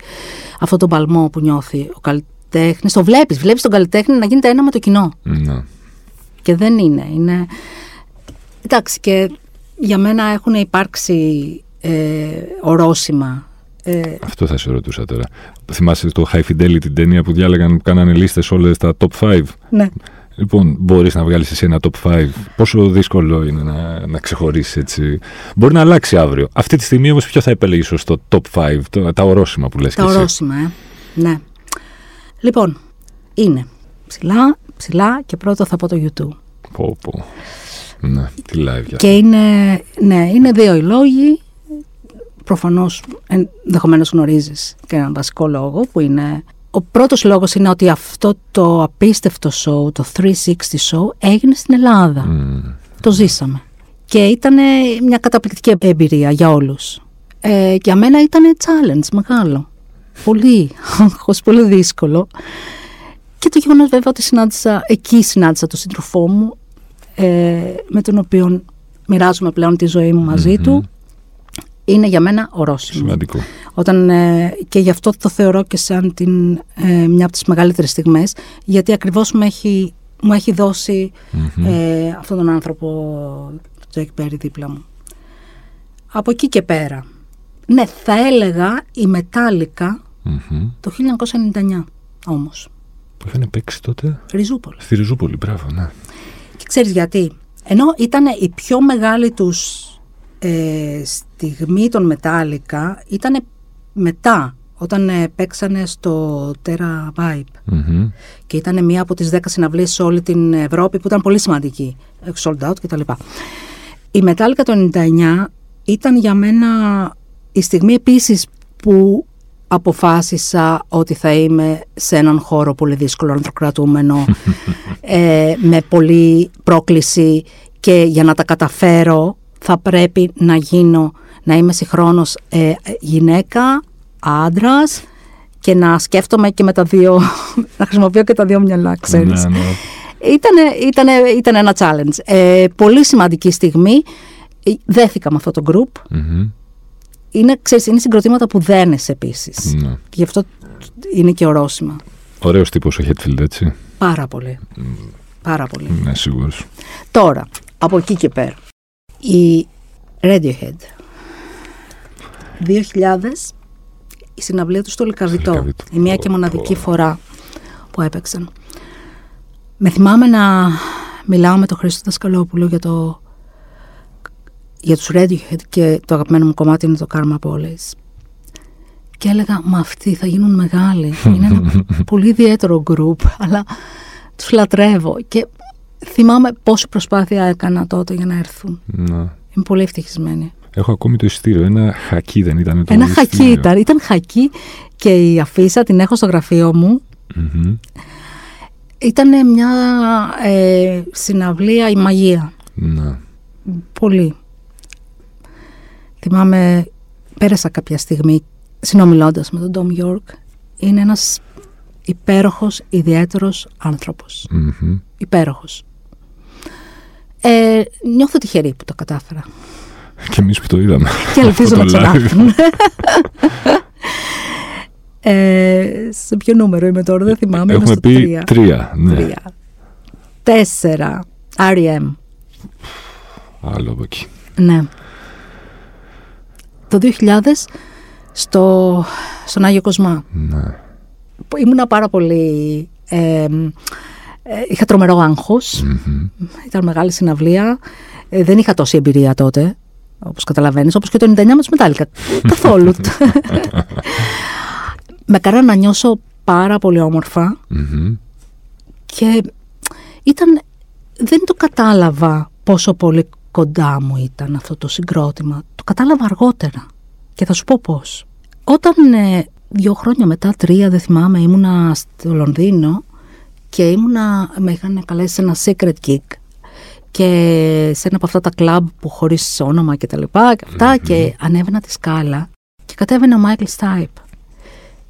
[SPEAKER 2] Αυτό το παλμό που νιώθει ο καλλιτέχνης. Το βλέπεις, βλέπεις τον καλλιτέχνη να γίνεται ένα με το κοινό.
[SPEAKER 1] Ναι.
[SPEAKER 2] Και δεν είναι. είναι... Εντάξει, και για μένα έχουν υπάρξει ε, ορόσημα. Ε,
[SPEAKER 1] Αυτό θα σε ρωτούσα τώρα. Θυμάσαι το High Fidelity την ταινία που διάλεγαν που κάνανε λίστες όλες τα top 5.
[SPEAKER 2] ναι.
[SPEAKER 1] Λοιπόν, μπορείς να βγάλεις εσύ ένα top 5. Πόσο δύσκολο είναι να, να ξεχωρίσεις έτσι. Μπορεί να αλλάξει αύριο. Αυτή τη στιγμή όμως, ποιο θα επέλεγε ω το top 5, το, τα ορόσημα που λες.
[SPEAKER 2] Τα ορόσημα, ε. Ναι. Λοιπόν, είναι ψηλά, ψηλά και πρώτο θα πω το YouTube.
[SPEAKER 1] Πω, πω. Ναι, τι live για
[SPEAKER 2] Και είναι, ναι, είναι δύο οι λόγοι. Προφανώς ενδεχομένως γνωρίζεις και έναν βασικό λόγο που είναι ο πρώτος λόγος είναι ότι αυτό το απίστευτο show, το 360 show, έγινε στην Ελλάδα. Το ζήσαμε. Και ήταν μια καταπληκτική εμπειρία για όλους. Ε, για μένα ήταν challenge μεγάλο. Πολύ, πολύ δύσκολο. Και το γεγονός βέβαια ότι συνάντησα, εκεί συνάντησα τον σύντροφό μου, ε, με τον οποίο μοιράζομαι πλέον τη ζωή μου μαζι του, είναι για μένα ορόσημο.
[SPEAKER 1] Σημαντικό.
[SPEAKER 2] Όταν, ε, και γι' αυτό το θεωρώ και σαν την, ε, μια από τις μεγαλύτερες στιγμές, γιατί ακριβώς μου έχει, μου έχει ε, αυτόν τον άνθρωπο, το Τζέκ Πέρι δίπλα μου. Από εκεί και πέρα. Ναι, θα έλεγα η μεταλλικα το 1999 όμως.
[SPEAKER 1] Που είχαν παίξει τότε;
[SPEAKER 2] Ριζούπολη.
[SPEAKER 1] Στη Ριζούπολη, μπράβο, ναι.
[SPEAKER 2] Και ξέρεις γιατί; Ενώ ήταν η πιο μεγάλη τους ε, στιγμή των Μετάλλικα ήταν μετά όταν ε, παίξανε στο Terra Vibe και ήταν μία από τις δέκα συναυλίες σε όλη την Ευρώπη που ήταν πολύ σημαντική sold out κτλ. Η Μετάλλικα το 99 ήταν για μένα η στιγμή επίσης που αποφάσισα ότι θα είμαι σε έναν χώρο πολύ δύσκολο, ανθρωκρατούμενο, ε, με πολλή πρόκληση και για να τα καταφέρω θα πρέπει να γίνω, να είμαι συγχρόνως ε, γυναίκα, άντρας και να σκέφτομαι και με τα δύο, να χρησιμοποιώ και τα δύο μυαλά, ξέρεις. Ναι, ναι. Ήτανε, ήτανε, ένα challenge. Ε, πολύ σημαντική στιγμή. Ε, δέθηκα με αυτό το group. mm Είναι, ξέρεις, είναι συγκροτήματα που δένεσαι επίσης. Ναι. Και γι' αυτό είναι και ορόσημα.
[SPEAKER 1] Ωραίος τύπος ο Χέτφιλντ, έτσι.
[SPEAKER 2] Πάρα πολύ. Πάρα πολύ.
[SPEAKER 1] Ναι, σίγουρος.
[SPEAKER 2] Τώρα, από εκεί και πέρα η Radiohead. 2000 η συναυλία τους στο Λικαβιτό. Η μία και μοναδική φορά που έπαιξαν. Με θυμάμαι να μιλάω με τον Χρήστο Δασκαλόπουλο για το για τους Radiohead και το αγαπημένο μου κομμάτι είναι το Karma Police. Και έλεγα, μα αυτοί θα γίνουν μεγάλοι. Είναι ένα πολύ ιδιαίτερο γκρουπ, αλλά τους λατρεύω. Και θυμάμαι πόση προσπάθεια έκανα τότε για να έρθουν. Να. Είμαι πολύ ευτυχισμένη.
[SPEAKER 1] Έχω ακόμη το ειστήριο. Ένα χακί δεν ήταν το
[SPEAKER 2] Ένα χακί ήταν. Ήταν χακί και η αφίσα την έχω στο γραφείο μου. mm Ήταν μια ε, συναυλία η μαγεία. Να. Πολύ. Θυμάμαι, πέρασα κάποια στιγμή συνομιλώντας με τον Ντόμ Γιόρκ. Είναι ένας υπέροχος, ιδιαίτερος άνθρωπος. Mm-hmm. Υπέροχος. Ε, νιώθω τυχερή που το κατάφερα.
[SPEAKER 1] Και εμείς που το είδαμε.
[SPEAKER 2] Και ελπίζω να ξανάρθουν. ε, σε ποιο νούμερο είμαι τώρα, δεν θυμάμαι.
[SPEAKER 1] Έχουμε στο πει τρία. τρία, ναι. τρία.
[SPEAKER 2] Τέσσερα. R.E.M.
[SPEAKER 1] Άλλο από εκεί.
[SPEAKER 2] Ναι. Το 2000 στο, στον Άγιο Κοσμά. Ναι. Ήμουνα πάρα πολύ ε, ε, είχα τρομερό Ήταν μεγάλη συναυλία. Ε, δεν είχα τόση εμπειρία τότε, όπως καταλαβαίνεις, όπως και το 99 με τους Μετάλλικα. Καθόλου. με καρά να νιώσω πάρα πολύ και ήταν, δεν το κατάλαβα πόσο πολύ κοντά μου ήταν αυτό το συγκρότημα. Το κατάλαβα αργότερα και θα σου πω πώς. Όταν ε, δύο χρόνια μετά, τρία δεν θυμάμαι, ήμουνα στο Λονδίνο και ήμουνα, με είχαν καλέσει σε ένα secret gig και σε ένα από αυτά τα κλαμπ που χωρίς όνομα και τα λοιπά και αυτα και ανέβαινα τη σκάλα και κατέβαινε ο Μάικλ Στάιπ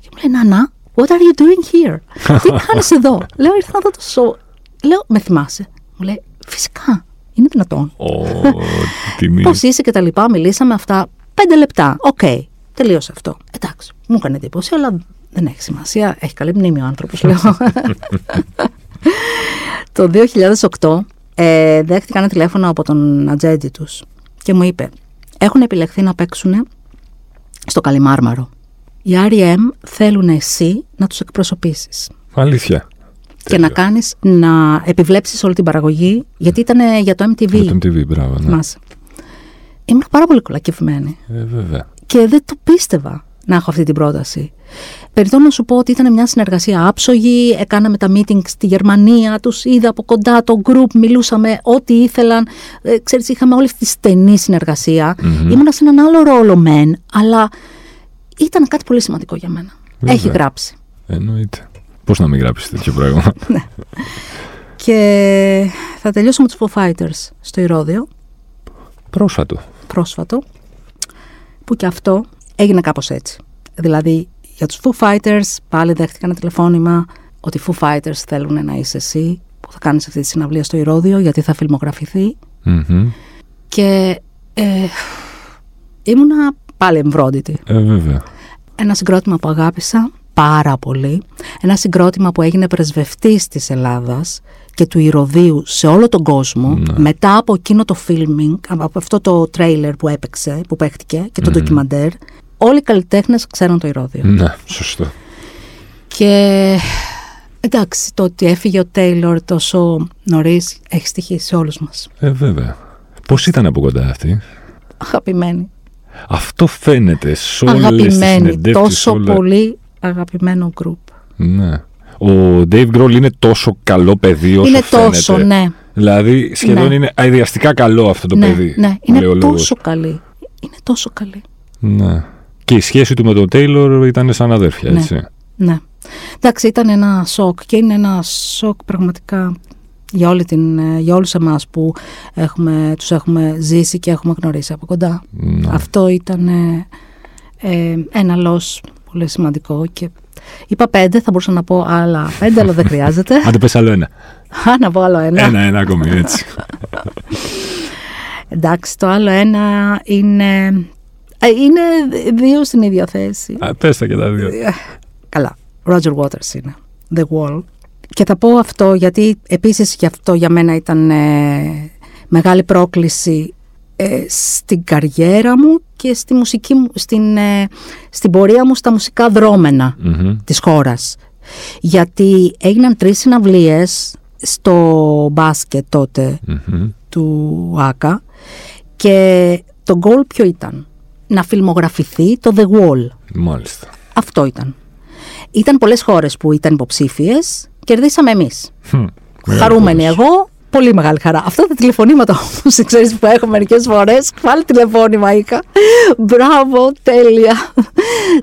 [SPEAKER 2] και μου λέει Νάνα, what are you doing here? Τι κάνεις εδώ; Λέω ήρθα να δω το show. Λέω με θυμάσαι; Μου λέει φυσικά, είναι δυνατόν.
[SPEAKER 1] Oh,
[SPEAKER 2] Πώς είσαι και τα λοιπά, μιλήσαμε αυτά πέντε λεπτά. OK, okay, τελείωσε αυτό. Εντάξει, μου έκανε εντύπωση, αλλά δεν έχει σημασία, έχει καλή μνήμη ο άνθρωπος, λέω. το 2008 ε, δέχτηκα ένα τηλέφωνο από τον ατζέντη τους και μου είπε έχουν επιλεχθεί να παίξουν στο Καλιμάρμαρο. Οι R.E.M. θέλουν εσύ να τους εκπροσωπήσεις.
[SPEAKER 1] Αλήθεια.
[SPEAKER 2] Και να κάνεις, να επιβλέψεις όλη την παραγωγή, γιατί ήταν για το MTV.
[SPEAKER 1] Για το MTV, μπράβο, ναι.
[SPEAKER 2] Ήμουν πάρα πολύ κολακευμένη.
[SPEAKER 1] Ε, βέβαια.
[SPEAKER 2] Και δεν το πίστευα να έχω αυτή την πρόταση. Περιτώ να σου πω ότι ήταν μια συνεργασία άψογη, έκαναμε τα meetings στη Γερμανία, τους είδα από κοντά το group, μιλούσαμε ό,τι ήθελαν. Ε, ξέρεις, είχαμε όλη αυτή τη στενή συνεργασία. Mm-hmm. Ήμουνα σε έναν άλλο ρόλο μεν, αλλά ήταν κάτι πολύ σημαντικό για μένα. Έχει γράψει.
[SPEAKER 1] Εννοείται. Πώς να μην γράψεις τέτοιο πράγμα;
[SPEAKER 2] ναι. Και θα τελειώσω με τους Foo Fighters στο Ηρώδιο.
[SPEAKER 1] Πρόσφατο.
[SPEAKER 2] Πρόσφατο. Που και αυτό έγινε κάπως έτσι. Δηλαδή για τους Foo Fighters πάλι δέχτηκαν ένα τηλεφώνημα ότι οι Foo Fighters θέλουν να είσαι εσύ που θα κάνεις αυτή τη συναυλία στο Ηρώδιο γιατί θα φιλμογραφηθει Και ε, ήμουνα πάλι εμβρόντιτη.
[SPEAKER 1] Ε, βέβαια.
[SPEAKER 2] Ένα συγκρότημα που αγάπησα πάρα πολύ. Ένα συγκρότημα που έγινε πρεσβευτής της Ελλάδας και του Ηρωδίου σε όλο τον κόσμο
[SPEAKER 1] Ναι.
[SPEAKER 2] μετά από εκείνο το filming, από αυτό το τρέιλερ που έπαιξε, που παίχτηκε και το ντοκιμαντέρ, όλοι οι καλλιτέχνες ξέρουν το Ηρώδιο.
[SPEAKER 1] Ναι, σωστό.
[SPEAKER 2] Και εντάξει, το ότι έφυγε ο Τέιλορ τόσο νωρίς έχει στοιχήσει σε όλους μας.
[SPEAKER 1] Ε, βέβαια. Πώς ήταν από κοντά αυτή;
[SPEAKER 2] Αγαπημένοι.
[SPEAKER 1] Αυτό φαίνεται σε όλες τις
[SPEAKER 2] Αγαπημένοι.
[SPEAKER 1] συνεντεύξεις.
[SPEAKER 2] Τόσο
[SPEAKER 1] όλα.
[SPEAKER 2] πολύ αγαπημένο γκρουπ.
[SPEAKER 1] Ναι. Ο Dave Grohl είναι τόσο καλό παιδί όσο
[SPEAKER 2] Είναι
[SPEAKER 1] φαίνεται.
[SPEAKER 2] τόσο, ναι.
[SPEAKER 1] Δηλαδή σχεδόν
[SPEAKER 2] Ναι.
[SPEAKER 1] είναι αειδιαστικά καλό αυτό το
[SPEAKER 2] ναι,
[SPEAKER 1] παιδί.
[SPEAKER 2] ναι,
[SPEAKER 1] λέει
[SPEAKER 2] είναι
[SPEAKER 1] ο λόγος.
[SPEAKER 2] τόσο καλή. Είναι τόσο καλή.
[SPEAKER 1] Ναι. Και η σχέση του με τον Taylor ήταν σαν αδέρφια,
[SPEAKER 2] Ναι.
[SPEAKER 1] έτσι.
[SPEAKER 2] Ναι. Εντάξει, ήταν ένα σοκ και είναι ένα σοκ πραγματικά για, όλη την, ε, για όλους εμάς που έχουμε, τους έχουμε ζήσει και έχουμε γνωρίσει από κοντά.
[SPEAKER 1] Ναι.
[SPEAKER 2] Αυτό ήταν ε, ε, ένα λος πολύ σημαντικό και είπα πέντε, θα μπορούσα να πω άλλα πέντε, αλλά δεν χρειάζεται.
[SPEAKER 1] Άντε πες άλλο ένα.
[SPEAKER 2] Α, να πω άλλο ένα.
[SPEAKER 1] Ένα, ένα ακόμη, έτσι.
[SPEAKER 2] Εντάξει, το άλλο ένα είναι... ε, Είναι δύο στην ίδια θέση.
[SPEAKER 1] Α, πες τα και τα δύο.
[SPEAKER 2] Καλά, Roger Waters είναι. The Wall. Και θα πω αυτό γιατί επίσης γι' αυτό για μένα ήταν ε, μεγάλη πρόκληση ε, στην καριέρα μου και στη μουσική μου, στην, ε, στην πορεία μου στα μουσικά δρόμενα
[SPEAKER 1] Μμμ.
[SPEAKER 2] της χώρας. Γιατί έγιναν τρεις συναυλίες στο μπάσκετ τότε
[SPEAKER 1] Μμμ.
[SPEAKER 2] του ΆΚΑ και το goal ποιο ήταν; Να φιλμογραφηθεί το The Wall.
[SPEAKER 1] Μάλιστα.
[SPEAKER 2] Αυτό ήταν. Ήταν πολλές χώρες που ήταν υποψήφιες, κερδίσαμε εμείς.
[SPEAKER 1] Χμ. Μεγάλη
[SPEAKER 2] Χαρούμενοι
[SPEAKER 1] υπόθεση.
[SPEAKER 2] εγώ, πολύ μεγάλη χαρά. Αυτά τα τηλεφωνήματα όμως, ξέρεις που έχω μερικές φορές, πάλι τηλεφώνημα είχα. Μπράβο, τέλεια.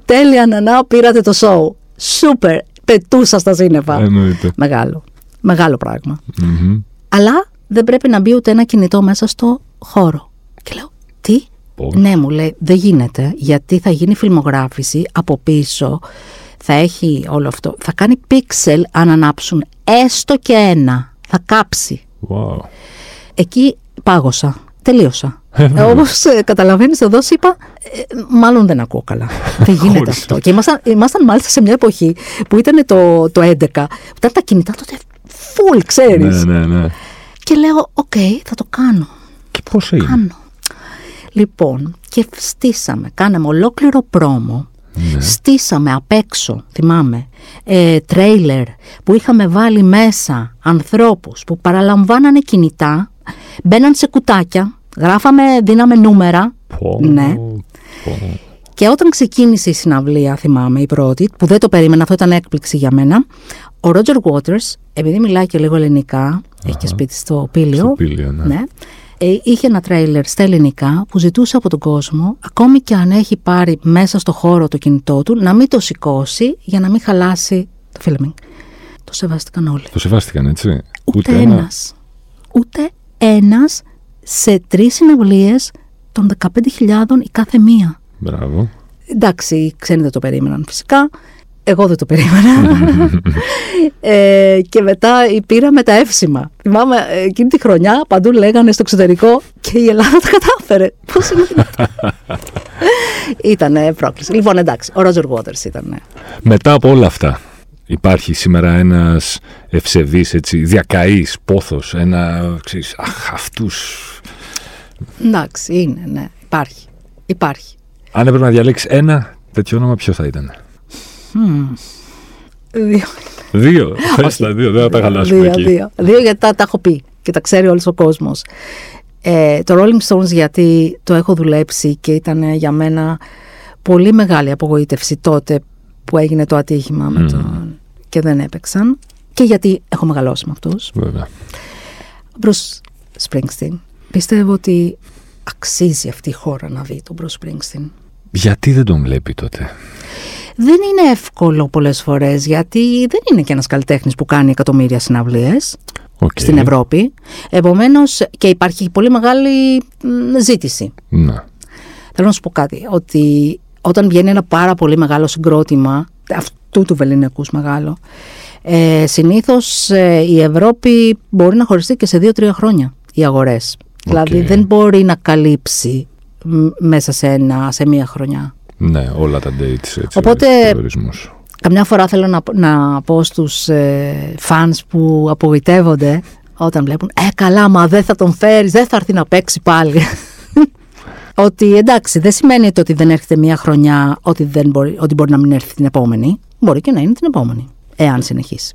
[SPEAKER 2] τέλεια Νανά, πήρατε το show. Σούπερ, πετούσα στα σύννεφα.
[SPEAKER 1] Εννοείται.
[SPEAKER 2] Μεγάλο, μεγάλο πράγμα.
[SPEAKER 1] Μμμ.
[SPEAKER 2] Αλλά δεν πρέπει να μπει ούτε ένα κινητό μέσα στο χώρο. Και λέω, τι;
[SPEAKER 1] Πώς;
[SPEAKER 2] Ναι, μου λέει, δεν γίνεται, γιατί θα γίνει φιλμογράφηση από πίσω, θα έχει όλο αυτό, θα κάνει πίξελ αν ανάψουν έστω και ένα, θα κάψει.
[SPEAKER 1] Wow.
[SPEAKER 2] Εκεί πάγωσα, τελείωσα.
[SPEAKER 1] Ε, βέβαια.
[SPEAKER 2] Όπως καταλαβαίνεις, εδώ σου είπα, ε, μάλλον δεν ακούω καλά. δεν γίνεται
[SPEAKER 1] Χωρίς.
[SPEAKER 2] αυτό. Και ήμασταν, ήμασταν μάλιστα σε μια εποχή που ήταν το, το 11, που ήταν τα κινητά τότε full, ξέρεις.
[SPEAKER 1] Ναι, ναι, ναι.
[SPEAKER 2] Και λέω, οκ, θα το κάνω.
[SPEAKER 1] Και πώς έγινε;
[SPEAKER 2] Κάνω. Λοιπόν, και στήσαμε, κάναμε ολόκληρο promo.
[SPEAKER 1] Ναι.
[SPEAKER 2] Στήσαμε απ' έξω, θυμάμαι, ε, τρέιλερ που είχαμε βάλει μέσα ανθρώπους που παραλαμβάνανε κινητά, μπαίναν σε κουτάκια, γράφαμε, δίναμε νούμερα
[SPEAKER 1] Πω,
[SPEAKER 2] Ναι.
[SPEAKER 1] πω.
[SPEAKER 2] και όταν ξεκίνησε η συναυλία, θυμάμαι, η πρώτη, που δεν το περίμενα, αυτό ήταν έκπληξη για μένα, ο Ρότζερ Waters, επειδή μιλάει και λίγο ελληνικά, έχει και σπίτι στο Πήλιο,
[SPEAKER 1] Στο Πήλιο, ναι.
[SPEAKER 2] ναι. Ε, είχε ένα τρέιλερ στα ελληνικά που ζητούσε από τον κόσμο, ακόμη και αν έχει πάρει μέσα στο χώρο το κινητό του, να μην το σηκώσει για να μην χαλάσει το filming. Το σεβάστηκαν όλοι.
[SPEAKER 1] Το σεβάστηκαν, έτσι.
[SPEAKER 2] Ούτε, ένας. Ούτε ένας σε τρεις συναυλίες των 15.000 η κάθε μία.
[SPEAKER 1] Μπράβο.
[SPEAKER 2] Εντάξει, οι ξένοι δεν το περίμεναν φυσικά. Εγώ δεν το περίμενα. ε, και μετά πήραμε τα εύσημα. Θυμάμαι ε, εκείνη τη χρονιά παντού λέγανε στο εξωτερικό και η Ελλάδα τα κατάφερε. Πώς είναι δυνατόν; Ήτανε πρόκληση. Λοιπόν, εντάξει, ο Ρότζερ Waters ήταν.
[SPEAKER 1] Μετά από όλα αυτά, υπάρχει σήμερα ένας ευσεβής, έτσι, διακαής πόθος, ένα, ξέρεις, αχ, αυτούς...
[SPEAKER 2] Εντάξει, είναι, ναι. Υπάρχει. Υπάρχει.
[SPEAKER 1] Αν έπρεπε να διαλέξεις ένα τέτοιο όνομα, ποιο θα ήταν;
[SPEAKER 2] Δύο.
[SPEAKER 1] Δύο. Πες τα δύο, δεν θα τα χαλάσουμε
[SPEAKER 2] δύο,
[SPEAKER 1] εκεί.
[SPEAKER 2] δύο. Δύο γιατί τα, τα έχω πει και τα ξέρει όλος ο κόσμος. Ε, το Rolling Stones γιατί το έχω δουλέψει και ήταν ε, για μένα πολύ μεγάλη απογοήτευση τότε που έγινε το ατύχημα με
[SPEAKER 1] Μμμ.
[SPEAKER 2] τον... και δεν έπαιξαν και γιατί έχω μεγαλώσει με αυτούς.
[SPEAKER 1] Βέβαια.
[SPEAKER 2] Bruce Springsteen. Πιστεύω ότι αξίζει αυτή η χώρα να δει τον Bruce Springsteen.
[SPEAKER 1] Γιατί δεν τον βλέπει τότε;
[SPEAKER 2] Δεν είναι εύκολο πολλές φορές γιατί δεν είναι και ένας καλλιτέχνης που κάνει εκατομμύρια συναυλίες
[SPEAKER 1] Okay.
[SPEAKER 2] στην Ευρώπη. Επομένως και υπάρχει πολύ μεγάλη ζήτηση.
[SPEAKER 1] Να.
[SPEAKER 2] Θέλω να σου πω κάτι, ότι όταν βγαίνει ένα πάρα πολύ μεγάλο συγκρότημα, αυτού του βεληνικούς μεγάλο, ε, συνήθως ε, η Ευρώπη μπορεί να χωριστεί και σε δύο-τρία χρόνια οι αγορές. Δηλαδή δεν μπορεί να καλύψει μέσα σε, ένα, σε μία χρονιά.
[SPEAKER 1] Ναι, όλα τα dates έτσι.
[SPEAKER 2] Οπότε, καμιά φορά θέλω να, να πω στους ε, fans που απογοητεύονται όταν βλέπουν «Ε, καλά, μα δεν θα τον φέρεις, δεν θα έρθει να παίξει πάλι». ότι εντάξει, δεν σημαίνει ότι δεν έρχεται μία χρονιά ότι, δεν μπορεί, ότι μπορεί να μην έρθει την επόμενη. Μπορεί και να είναι την επόμενη, εάν συνεχίσει.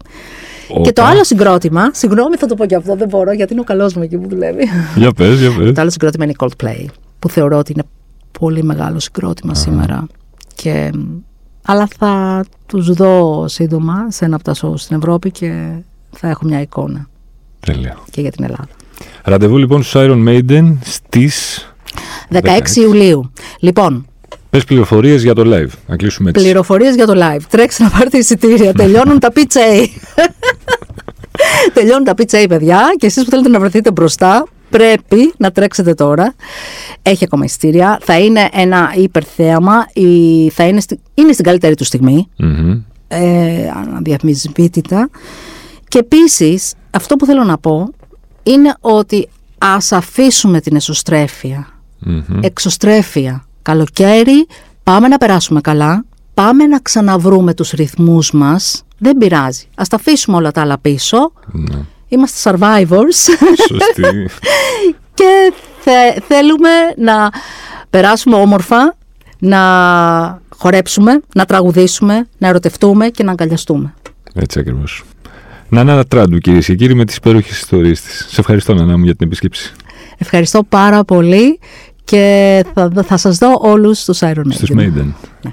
[SPEAKER 2] Και το άλλο συγκρότημα, συγγνώμη θα το πω και αυτό, δεν μπορώ γιατί είναι ο καλός μου εκεί που δουλεύει.
[SPEAKER 1] Για πες, για πες.
[SPEAKER 2] Το άλλο συγκρότημα είναι η Coldplay, που θεωρώ ότι είναι πολύ μεγάλο συγκρότημα σήμερα. Και, αλλά θα τους δω σύντομα σε ένα από τα show στην Ευρώπη και θα έχω μια εικόνα.
[SPEAKER 1] Τέλεια.
[SPEAKER 2] Και για την Ελλάδα.
[SPEAKER 1] Ραντεβού λοιπόν στους Iron Maiden στις...
[SPEAKER 2] 16, 16. Ιουλίου. Λοιπόν,
[SPEAKER 1] Πες πληροφορίες για το live, να κλείσουμε έτσι.
[SPEAKER 2] Πληροφορίες για το live. Τρέξτε να πάρετε εισιτήρια. Τελειώνουν τα PJ. Τελειώνουν τα PJ, παιδιά, και εσείς που θέλετε να βρεθείτε μπροστά, πρέπει να τρέξετε τώρα. Έχει ακόμα εισιτήρια. Θα είναι ένα υπερθέαμα. Θα είναι, στη, είναι στην καλύτερη του στιγμή. Mm-hmm. Ε, Και επίσης, αυτό που θέλω να πω είναι ότι ας αφήσουμε την εσωστρέφεια. Εξωστρέφεια καλοκαίρι, πάμε να περάσουμε καλά, πάμε να ξαναβρούμε τους ρυθμούς μας, δεν πειράζει. Ας τα αφήσουμε όλα τα άλλα πίσω. Ναι. Είμαστε survivors.
[SPEAKER 1] Σωστή.
[SPEAKER 2] και θέλουμε να περάσουμε όμορφα, να χορέψουμε, να τραγουδήσουμε, να ερωτευτούμε και να αγκαλιαστούμε.
[SPEAKER 1] Έτσι ακριβώς. Νανά Τράντου κυρίες και κύριοι με τις υπέροχες ιστορίες της. Σε ευχαριστώ Νανά μου για την επίσκεψη.
[SPEAKER 2] Ευχαριστώ πάρα πολύ και θα, θα σας δω όλους στους Iron Maiden.
[SPEAKER 1] Στους Maiden. Ναι.